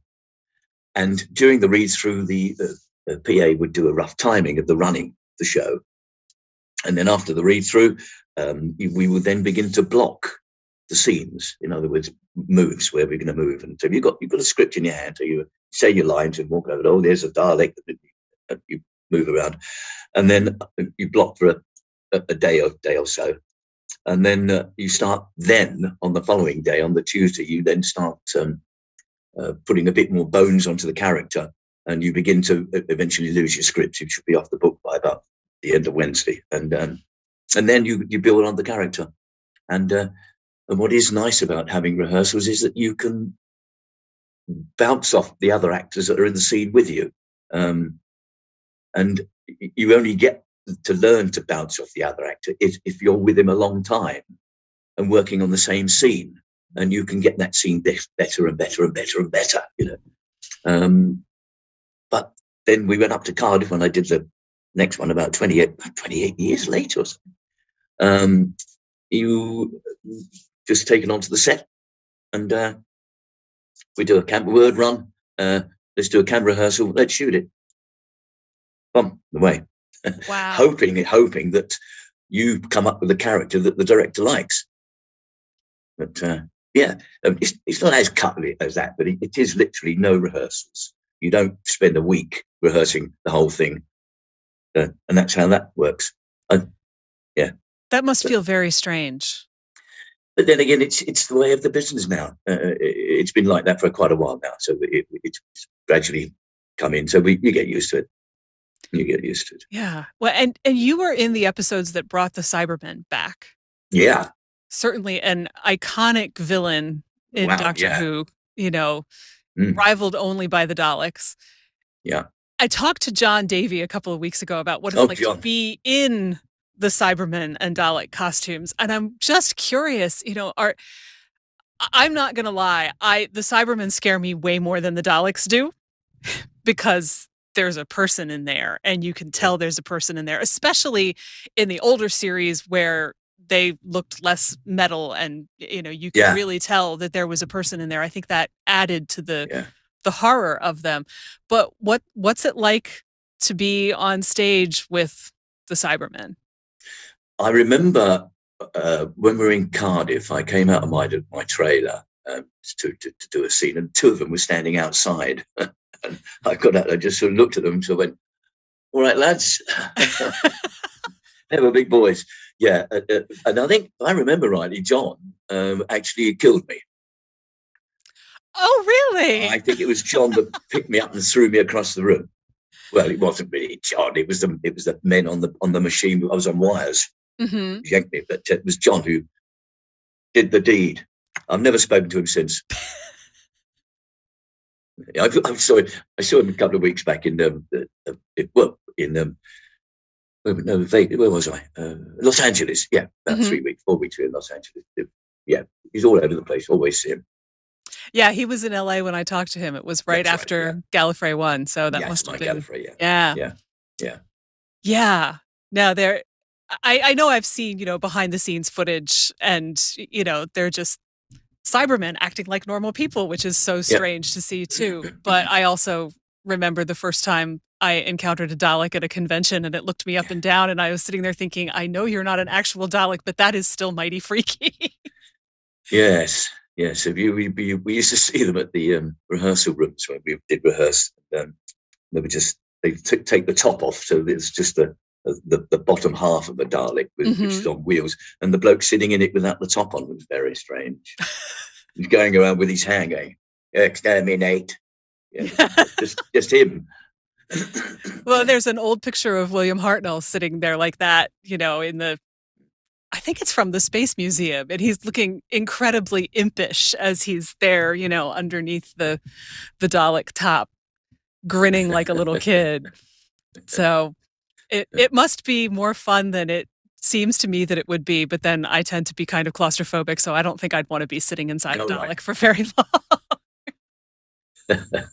And during the read through, the, PA would do a rough timing of the running of the show, and then after the read through, um, we would then begin to block the scenes. In other words, moves where we're going to move. And so you've got you've got a script in your hand. So you say your lines and walk over. Oh, there's a Dalek. You move around, and then you block for a, a day or day or so, and then uh, you start. Then on the following day, on the Tuesday, you then start um, uh, putting a bit more bones onto the character, and you begin to eventually lose your script. You should be off the book by about the end of Wednesday, and um, and then you you build on the character, and uh, and what is nice about having rehearsals is that you can bounce off the other actors that are in the scene with you. Um, and you only get to learn to bounce off the other actor if, if you're with him a long time and working on the same scene. And you can get that scene better and better and better and better, you know. Um, but then we went up to Cardiff when I did the next one about 28, 28 years later or something. Um, you just taken onto the set, and uh, we do a camera word run. Uh, let's do a camera rehearsal. Let's shoot it. Boom, the way. Wow. hoping, hoping that you come up with a character that the director likes. But uh, yeah, um, it's, it's not as cutlery as that, but it, it is literally no rehearsals. You don't spend a week rehearsing the whole thing. Uh, and that's how that works. yeah. That must feel very strange. But then again, it's it's the way of the business now. Uh, it, has been like that for quite a while now. So it, it's gradually come in. So we, you get used to it. You get used to it. Yeah. Well, and and you were in the episodes that brought the Cybermen back. Yeah. Certainly an iconic villain in wow, Doctor yeah. Who. You know, mm. rivaled only by the Daleks. Yeah. I talked to Jon Davey a couple of weeks ago about what it's oh, like Jon. to be in the Cybermen and Dalek costumes. And I'm just curious, you know, are I'm not gonna lie, I the Cybermen scare me way more than the Daleks do because there's a person in there and you can tell there's a person in there, especially in the older series where they looked less metal and you know you can yeah. really tell that there was a person in there i think that added to the yeah. the horror of them but what what's it like to be on stage with the cybermen I remember uh, when we were in Cardiff, I came out of my my trailer um, to, to, to do a scene, and two of them were standing outside. and I got out, I just sort of looked at them, so I went, "All right, lads." they were big boys, yeah. Uh, uh, and I think, if I remember rightly, Jon um, actually killed me. Oh, really? I think it was Jon that picked me up and threw me across the room. Well, it wasn't really Jon. It was the it was the men on the on the machine. I was on wires, mm-hmm. yanked me, but it was Jon who did the deed. I've never spoken to him since. I, I, saw him. I saw him a couple of weeks back in um, uh, well in um, no, where was I? Uh, Los Angeles. Yeah, about mm-hmm. three weeks, four weeks in Los Angeles. Yeah, he's all over the place. Always see him. Yeah, he was in LA when I talked to him. It was right That's after right, yeah. Gallifrey one, so that must have been Gallifrey. Yeah. yeah, yeah, yeah, yeah. Now there, I, I know I've seen, you know, behind the scenes footage and, you know, they're just Cybermen acting like normal people, which is so strange to see too. But I also remember the first time I encountered a Dalek at a convention and it looked me up and down. And I was sitting there thinking, I know you're not an actual Dalek, but that is still mighty freaky. yes. Yes. We, we, we, used to see them at the um, rehearsal rooms when we did rehearse. Um, they would just they t- take the top off. So it's just a, the, the bottom half of a Dalek, with, mm-hmm. which is on wheels, and the bloke sitting in it without the top on was very strange. He's going around with his hand going, exterminate. Yeah, just, just him. well, there's an old picture of William Hartnell sitting there like that, you know, in the I think it's from the Space Museum, and he's looking incredibly impish as he's there, you know, underneath the the Dalek top, grinning like a little kid. So it, it must be more fun than it seems to me that it would be, but then I tend to be kind of claustrophobic, so I don't think I'd want to be sitting inside a Dalek right. for very long.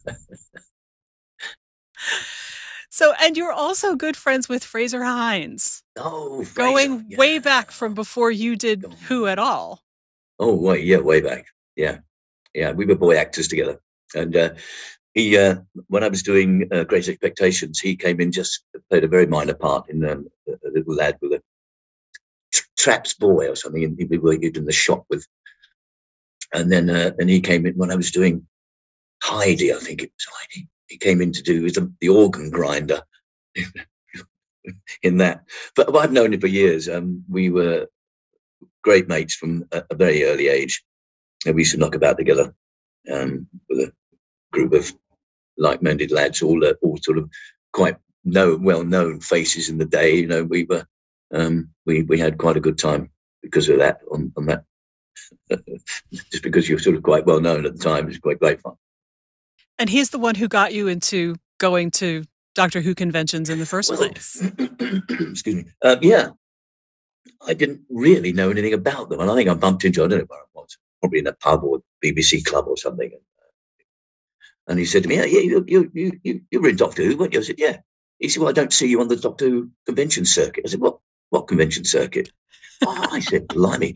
so, and you're also good friends with Frazer Hines. Oh, Frazer, going yeah. way back from before you did Who at all. Oh, way yeah, way back. Yeah, yeah, we were boy actors together, and uh, he uh, when I was doing uh, Great Expectations, he came in just played a very minor part in um, a little lad with a traps boy or something, and we were in the shop with. And then uh, then he came in when I was doing Heidi, I think it was Heidi. He came in to do the, the organ grinder in that. But I've known him for years. Um, we were great mates from a, a very early age. And we used to knock about together um, with a group of like-minded lads, all uh, all sort of quite known, well-known faces in the day. You know, we were um, we we had quite a good time because of that. On, on that, just because you're sort of quite well known at the time, it's quite great fun. And he's the one who got you into going to Doctor Who conventions in the first well, place. excuse me. Uh, yeah, I didn't really know anything about them, and I think I bumped into I don't know where I was, probably in a pub or BBC club or something. And he said to me, yeah, yeah you, you, you, you, you were in Doctor Who, weren't you? I said, yeah. He said, well, I don't see you on the Doctor Who convention circuit. I said, what, what convention circuit? oh, I said, blimey.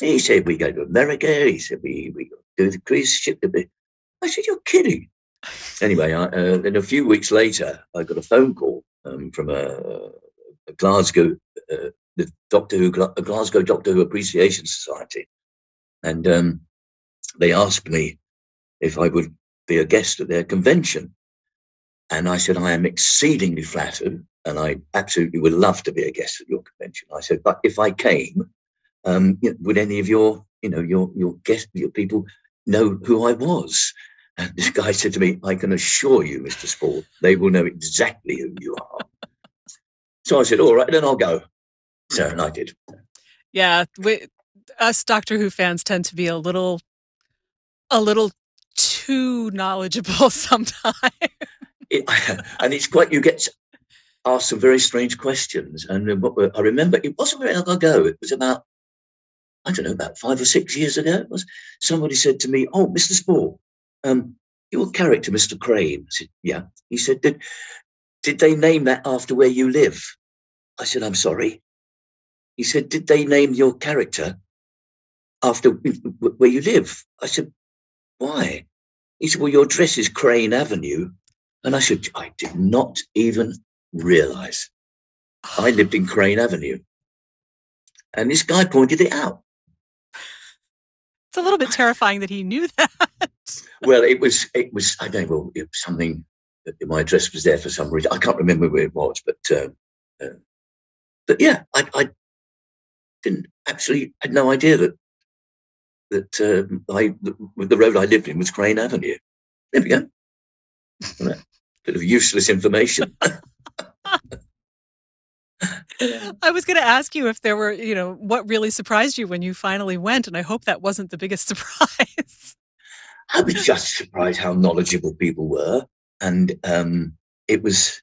He said, we go to America. He said, we, we do the cruise ship. I said, you're kidding. Anyway, I, uh, then a few weeks later, I got a phone call um, from a, a Glasgow uh, the Doctor Who Glasgow Doctor Who Appreciation Society, and um, they asked me if I would be a guest at their convention, and I said I am exceedingly flattered, and I absolutely would love to be a guest at your convention. I said, but if I came, um, you know, would any of your you know your your guest your people know who I was? And this guy said to me, I can assure you, Mr. Spall, they will know exactly who you are. so I said, all right, then I'll go. So, and I did. Yeah. We, us Doctor Who fans tend to be a little, a little too knowledgeable sometimes. It, and it's quite, you get asked some very strange questions. And I remember it wasn't very long ago. It was about, I don't know, about five or six years ago. It was somebody said to me, "Oh, Mr. Spall, um, your character, Mr. Crane. I said, yeah. He said, did, did they name that after where you live? I said, I'm sorry. He said, did they name your character after where you live? I said, why? He said, well, your address is Crane Avenue. And I said, I did not even realize I lived in Crane Avenue. And this guy pointed it out. It's a little bit terrifying that he knew that. well, it was, it was, I don't know, it was something that my address was there for some reason. I can't remember where it was, but, uh, uh, but yeah, I, I didn't actually had no idea that that uh, I the, the road I lived in was Crane Avenue. There we go. Bit of useless information. I was going to ask you if there were, you know, what really surprised you when you finally went, and I hope that wasn't the biggest surprise. I was just surprised how knowledgeable people were, and um, it was.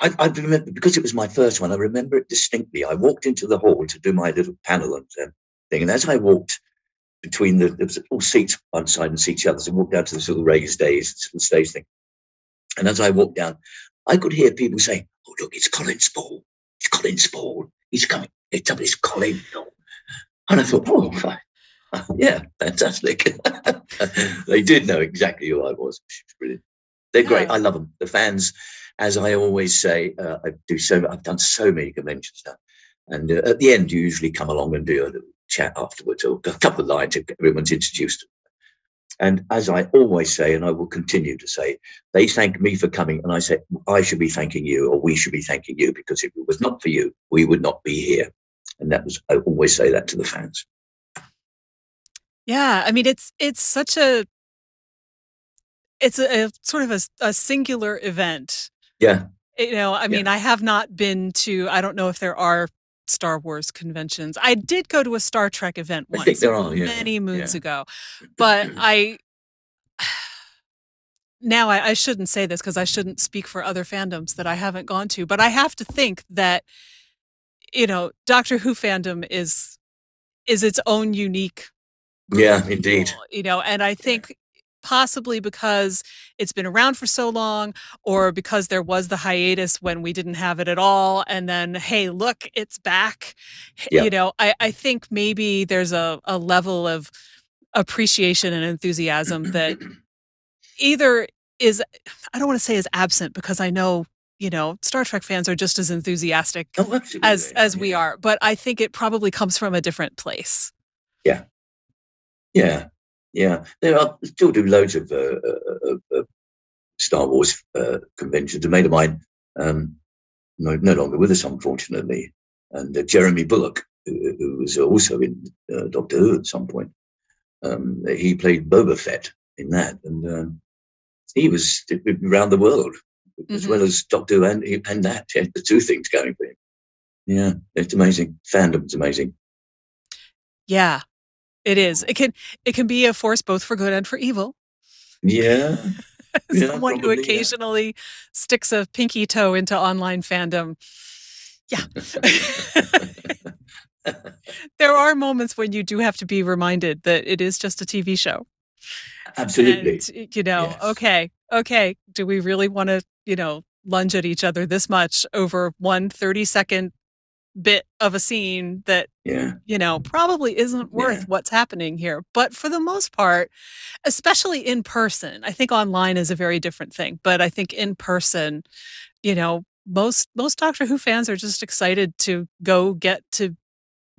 I, I, remember because it was my first one. I remember it distinctly. I walked into the hall to do my little panel and uh, thing, and as I walked between the there was all seats one side and seats the other, so I walked down to this little raised stage, stage thing, and as I walked down, I could hear people say, "Oh, look, it's Colin Spall." It's Colin Spall. He's coming. It's up. It's Colin. And I thought, oh, fine. yeah, fantastic. they did know exactly who I was. Brilliant. They're great. I love them. The fans, as I always say, uh, I do so. I've done so many conventions now, and uh, at the end, you usually come along and do a little chat afterwards, or a couple of lines if everyone's introduced. And as I always say, and I will continue to say, they thank me for coming. And I say, I should be thanking you, or we should be thanking you, because if it was not for you, we would not be here. And that was, I always say that to the fans. Yeah. I mean, it's, it's such a, it's a, a sort of a, a singular event. Yeah. You know, I mean, yeah. I have not been to, I don't know if there are Star Wars conventions. I did go to a Star Trek event once all, yeah. many moons yeah. ago, but I now I, I shouldn't say this because I shouldn't speak for other fandoms that I haven't gone to, but I have to think that you know Doctor Who fandom is is its own unique. Yeah, indeed. You know, and I think possibly because it's been around for so long or because there was the hiatus when we didn't have it at all and then hey look it's back. Yeah. you know I, I think maybe there's a, a level of appreciation and enthusiasm that either is i don't want to say is absent because i know you know star trek fans are just as enthusiastic oh, as as yeah. we are but i think it probably comes from a different place. Yeah. Yeah yeah, there are still do loads of uh, uh, uh, Star Wars uh, conventions. A mate of mine, um, no, no longer with us, unfortunately, and uh, Jeremy Bulloch, who, who, was also in uh, Doctor Who at some point. Um, he played Boba Fett in that, and um, he was around the world mm-hmm. as well as Doctor Who and, and that. He had the two things going for him. Yeah, it's amazing. Fandom's amazing. Yeah, it is. It can it can be a force both for good and for evil. Yeah. Someone yeah, who occasionally yeah. sticks a pinky toe into online fandom. Yeah. there are moments when you do have to be reminded that it is just a TV show. Absolutely. And, you know, yes. okay, okay. Do we really want to, you know, lunge at each other this much over one 30 second bit of a scene that yeah. you know probably isn't worth yeah. what's happening here but for the most part especially in person i think online is a very different thing but i think in person you know most most Doctor Who fans are just excited to go get to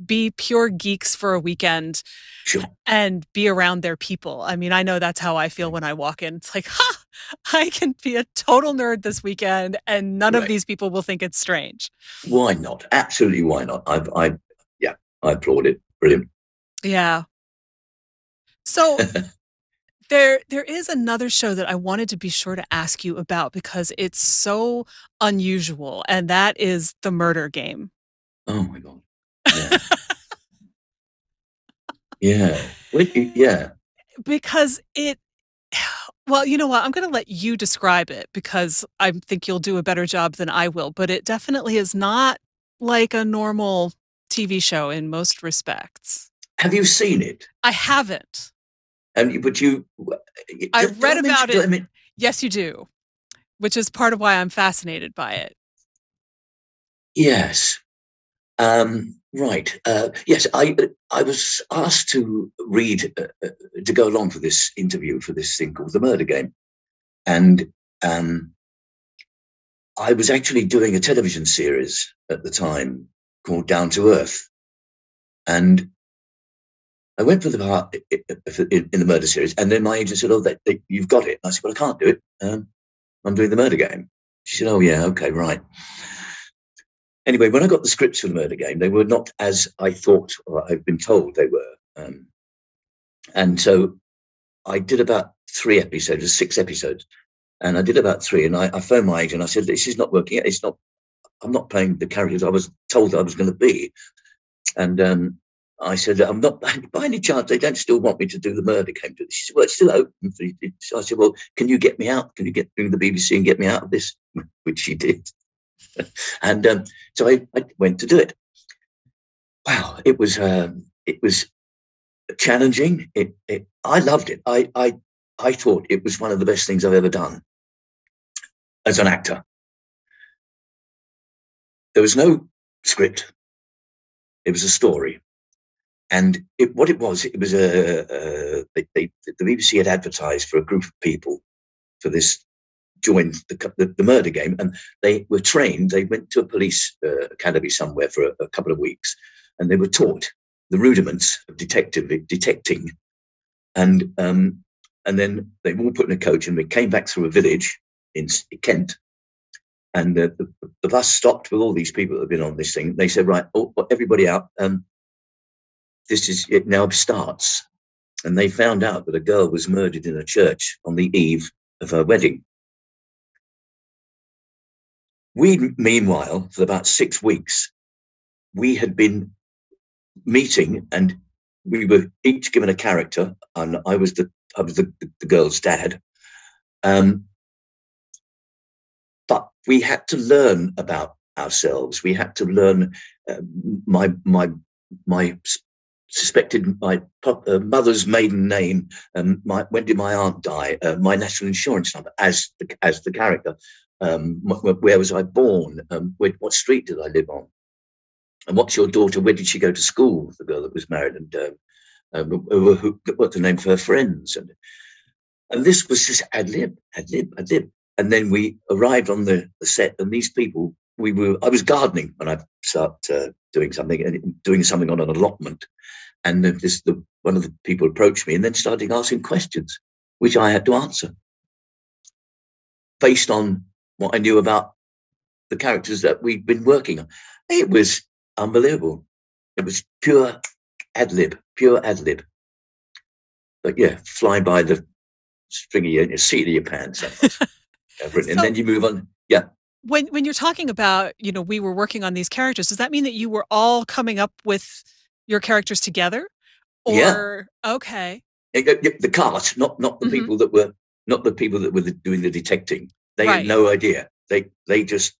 be pure geeks for a weekend Sure. and be around their people. I mean, I know that's how I feel mm. when I walk in. It's like, ha, I can be a total nerd this weekend and none of these people will think it's strange. Why not? Absolutely, why not? I, I, yeah, I applaud it. Brilliant. Yeah. So there there is another show that I wanted to be sure to ask you about because it's so unusual and that is The Murder Game. Oh my god. Yeah. yeah. Yeah. because it well you know what i'm going to let you describe it because i think you'll do a better job than i will but it definitely is not like a normal tv show in most respects Have you seen it? i haven't And but you, I read about did I it. yes you do which is part of why i'm fascinated by it Yes. Um, right. Uh, yes, I I was asked to read uh, uh, to go along for this interview for this thing called the Murder Game, and um, I was actually doing a television series at the time called Down to Earth, and I went for the part in the murder series, and then my agent said, "Oh, that, that- you've got it." I said, "Well, I can't do it. Um, I'm doing the Murder Game." She said, "Oh, yeah, okay, right." Anyway, when I got the scripts for the murder game, they were not as I thought or I've been told they were. Um, and so I did about three episodes, six episodes, and I did about three. And I, I phoned my agent. I said, "This is not working. It's not. I'm not playing the characters I was told I was going to be." And um, I said, "I'm not. By any chance, they don't still want me to do the murder game?" She said, "Well, it's still open." For you. So I said, "Well, can you get me out? Can you get through the BBC and get me out of this?" Which she did. and um, so I, I went to do it. Wow, it was um, it was challenging. It, it I loved it. I, I I thought it was one of the best things I've ever done as an actor. There was no script. It was a story, and it, what it was, it was a, a they, they, the BBC had advertised for a group of people for this joined the, the, the murder game and they were trained they went to a police uh, academy somewhere for a, a couple of weeks and they were taught the rudiments of detective detecting. And um, and then they were all put in a coach and we came back through a village in Kent and the, the bus stopped with all these people that have been on this thing. They said right oh, everybody out um, this is it now starts. And they found out that a girl was murdered in a church on the eve of her wedding we, meanwhile, for about six weeks, we had been meeting and we were each given a character, and I was the I was the, the girl's dad. Um, but we had to learn about ourselves. We had to learn uh, my my my suspected my pu- uh, mother's maiden name. Um, my, when did my aunt die? Uh, my national insurance number as the, as the character um, wh- wh- where was I born? Um, what street did I live on? And what's your daughter? Where did she go to school? The girl that was married, and who, who, what's the name of her friends? And and this was just ad lib, ad lib, ad lib. And then we arrived on the, the set, and these people, we were. I was gardening when I started uh, doing something, and doing something on an allotment, and this the one of the people approached me and then started asking questions, which I had to answer based on what I knew about the characters that we'd been working on. It was unbelievable. It was pure ad lib, pure ad lib. But yeah, fly by the string of your, seat of your pants. And then you move on. Yeah. when when you're talking about you know we were working on these characters does that mean that you were all coming up with your characters together Yeah. or okay It- it- The cast, not not the Mhm. people that were not the people that were the, doing the detecting. They Right. had no idea. They they just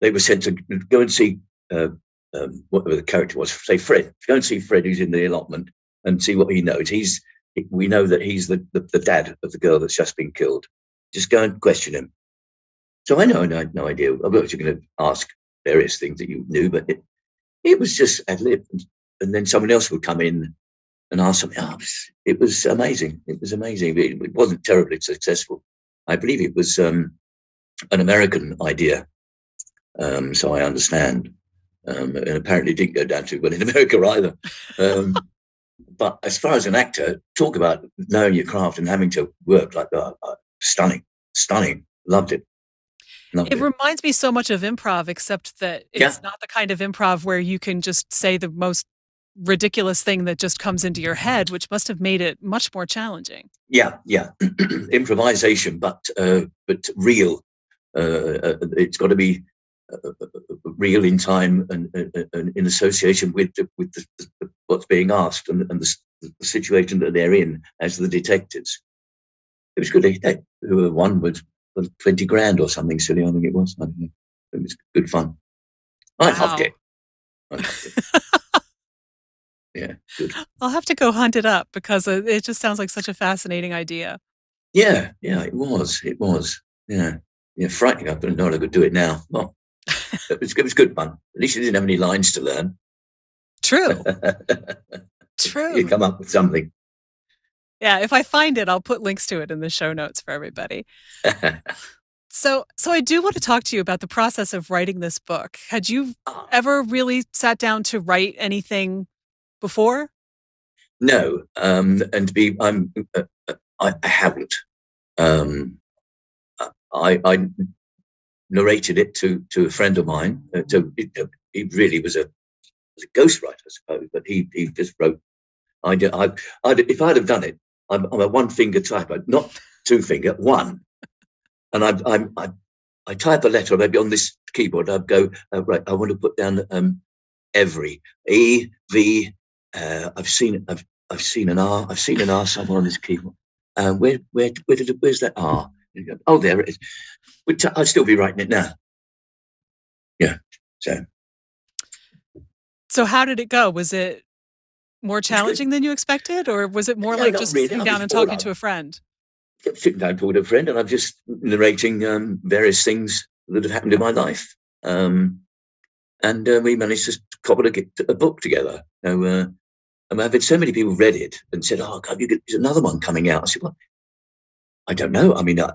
they were sent to go and see uh, um, whatever the character was. Say Fred. Go and see Fred, who's in the allotment, and see what he knows. He's we know that he's the, the, the dad of the girl that's just been killed. Just go and question him. So I know I had no idea. I was going to ask various things that you knew, but it, it was just ad lib. And then someone else would come in and ask something. Oh, it, was, it was amazing. It was amazing. It, it wasn't terribly successful. I believe it was um, an American idea um, so I understand. Um, and apparently didn't go down too well in America either. Um, but as far as an actor, talk about knowing your craft and having to work like that. Uh, stunning, stunning. Loved it. Loved it, it reminds me so much of improv, except that it's yeah. not the kind of improv where you can just say the most ridiculous thing that just comes into your head, which must have made it much more challenging. Yeah, yeah, improvisation, but uh, but real. Uh, uh, it's got to be uh, uh, uh, real in time and, and, in association with the, with the, the, what's being asked and, and the, the, situation that they're in as the detectives. It was good. They, who one was twenty grand or something silly. I think it was. I don't know. It was good fun. I wow. loved it. I loved it. yeah, good. I'll have to go hunt it up because it just sounds like such a fascinating idea. Yeah, yeah, it was. It was. Yeah, yeah, frightening. I don't know how I could do it now. Well, it was, it was good fun. At least you didn't have any lines to learn. True. True. You come up with something. Yeah, if I find it, I'll put links to it in the show notes for everybody. so, so I do want to talk to you about the process of writing this book. Had you ah. ever really sat down to write anything before? No, um, and to be, I'm, uh, uh I, I, haven't. Um, I, I narrated it to to a friend of mine. Uh, to, it, he really was a was a ghostwriter, I suppose, but he he just wrote. I did. I, I if I'd have done it, I'm, I'm a one finger typer, not two finger, one. And I I I, I type a letter maybe on this keyboard. I'd go uh, right. I want to put down um, every E V. Uh, I've seen I've I've seen an R. I've seen an R somewhere on this keyboard. Uh, where where where did it, where's that R? Oh, there it is. But I'd still be writing it now. Yeah. So. So how did it go? Was it more challenging than you expected, or was it more like just really. sitting down and talking to a friend? Sitting down and talking to a friend, and I'm just narrating um, various things that have happened in my life. Um, and uh, we managed to cobble a, a book together. So, uh, and I've had so many people read it and said, "Oh, God, there's another one coming out." I said, "Well, I don't know. I mean, I,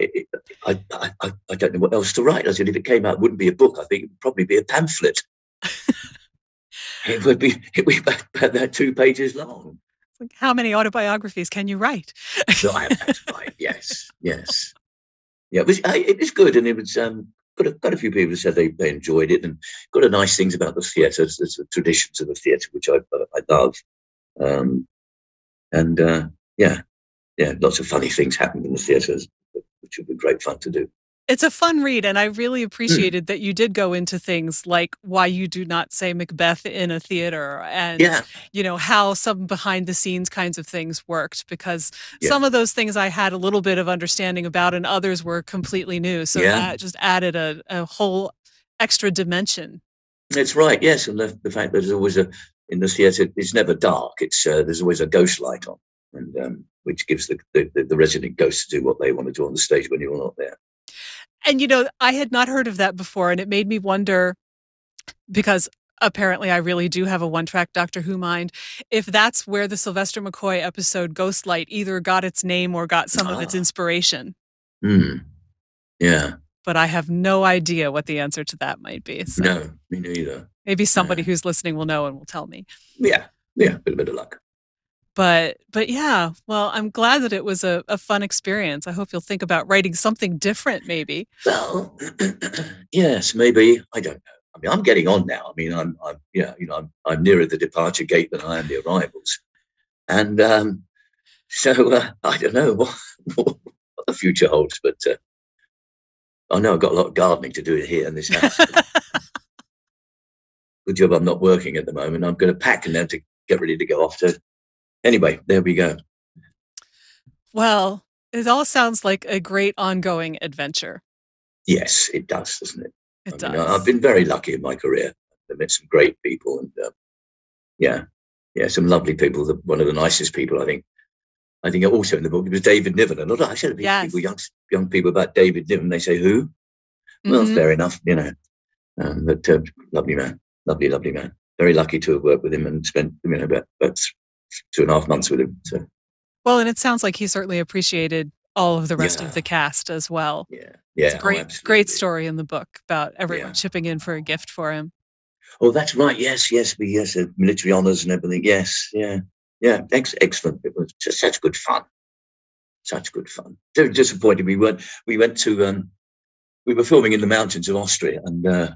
I, I, I, don't know what else to write. I said, if it came out, it wouldn't be a book. I think it would probably be a pamphlet. it would be, it would be about, about two pages long. Like how many autobiographies can you write? so I have right. Yes, yes, yeah. It was, I, it was good, and it was um, got a, got a few people who said they, they enjoyed it, and got a nice things about the theatre, the traditions of the theatre, which I I love, um, and uh, yeah, yeah, lots of funny things happened in the theatres, which would be great fun to do. It's a fun read, and I really hmm. appreciated mm. that you did go into things like why you do not say Macbeth in a theater, and yeah. you know how some behind the scenes kinds of things worked. Because yeah. some of those things I had a little bit of understanding about, and others were completely new. So yeah. that just added a, a whole extra dimension. It's right, yes, and the, the fact that there's always a in the theatre, it's never dark. It's uh, there's always a ghost light on and um, which gives the, the, the resident ghosts to do what they want to do on the stage when you're not there. And you know, I had not heard of that before, and it made me wonder because apparently I really do have a one track Doctor Who mind. If that's where the Sylvester McCoy episode Ghostlight either got its name or got some ah. of its ah. inspiration. Hmm. Yeah. But I have no idea what the answer to that might be. So no, me neither. Maybe somebody who's listening will know and will tell me. Yeah. Yeah. Bit, a bit of luck. But but yeah well i'm glad that it was a, a fun experience. I hope you'll think about writing something different maybe. Well yes maybe. I don't know. I mean i'm getting on now. I mean i'm i'm yeah you know i'm, I'm nearer the departure gate than i am the arrivals. And um so uh, i don't know what, what, the future holds but uh, i know i've got a lot of gardening to do here in this house good job i'm not working at the moment i'm going to pack and now to get ready to go off to anyway, there we go. Well, it all sounds like a great ongoing adventure. Yes, it does, doesn't it? It I does. Mean, I've been very lucky in my career. I've met some great people, and uh, yeah, yeah, some lovely people. The, one of the nicest people, I think. I think also in the book it was David Niven. And I said to yes. people, young young people about David Niven, they say who? Mm-hmm. Well, fair enough, you know. Um, but uh, lovely man, lovely, lovely man. Very lucky to have worked with him and spent you know about, about two and a half months with him. So. Well, and it sounds like he certainly appreciated all of the rest Yeah. of the cast as well. Yeah, yeah. It's a oh, great, great story in the book about everyone Yeah. chipping in for a gift for him. Oh, that's right. Yes, yes, we yes, uh, military honours and everything. Yes, yeah, yeah. Ex- excellent. It was just such good fun. Such good fun. Very disappointed we weren't. We went to. Um, we were filming in the mountains of Austria, and uh,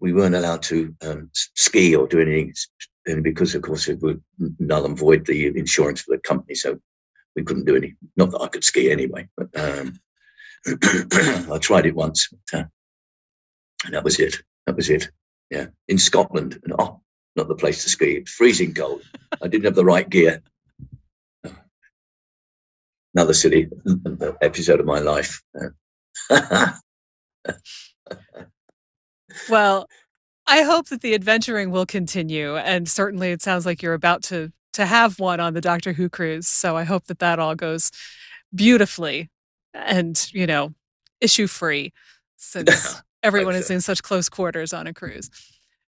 we weren't allowed to um, ski or do anything, and because of course it would null and void the insurance for the company, so we couldn't do any. Not that I could ski anyway, but um, I tried it once, but, uh, and that was it. That was it. Yeah, in Scotland, and oh, not the place to ski. It's freezing cold. I didn't have the right gear. Another silly episode of my life. Well, I hope that the adventuring will continue, and certainly it sounds like you're about to to have one on the Doctor Who cruise. So I hope that that all goes beautifully and you know issue free, since everyone is so. in such close quarters on a cruise.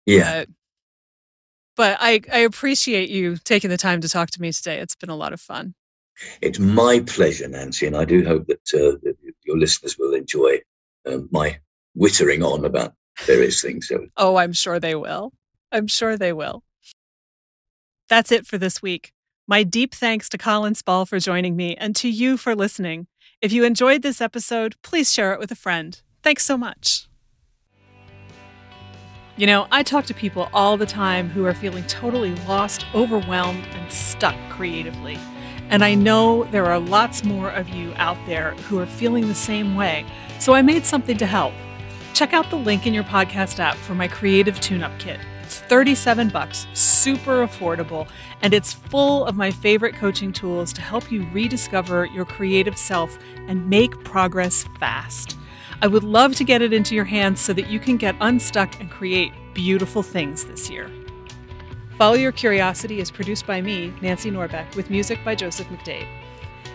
yeah, But, but I I appreciate you taking the time to talk to me today. It's been a lot of fun. it's my pleasure, Nancy, and I do hope that, uh, that your listeners will enjoy um, my wittering on about various things. So Oh, I'm sure they will. I'm sure they will. That's it for this week. My deep thanks to Colin Spall for joining me and to you for listening. If you enjoyed this episode, please share it with a friend. Thanks so much. You know, I talk to people all the time who are feeling totally lost, overwhelmed, and stuck creatively. And I know there are lots more of you out there who are feeling the same way. So I made something to help. Check out the link in your podcast app for my creative tune-up kit. It's 37 bucks, super affordable, and it's full of my favorite coaching tools to help you rediscover your creative self and make progress fast. I would love to get it into your hands so that you can get unstuck and create beautiful things this year. Follow Your Curiosity is produced by me, Nancy Norbeck, with music by Joseph McDade.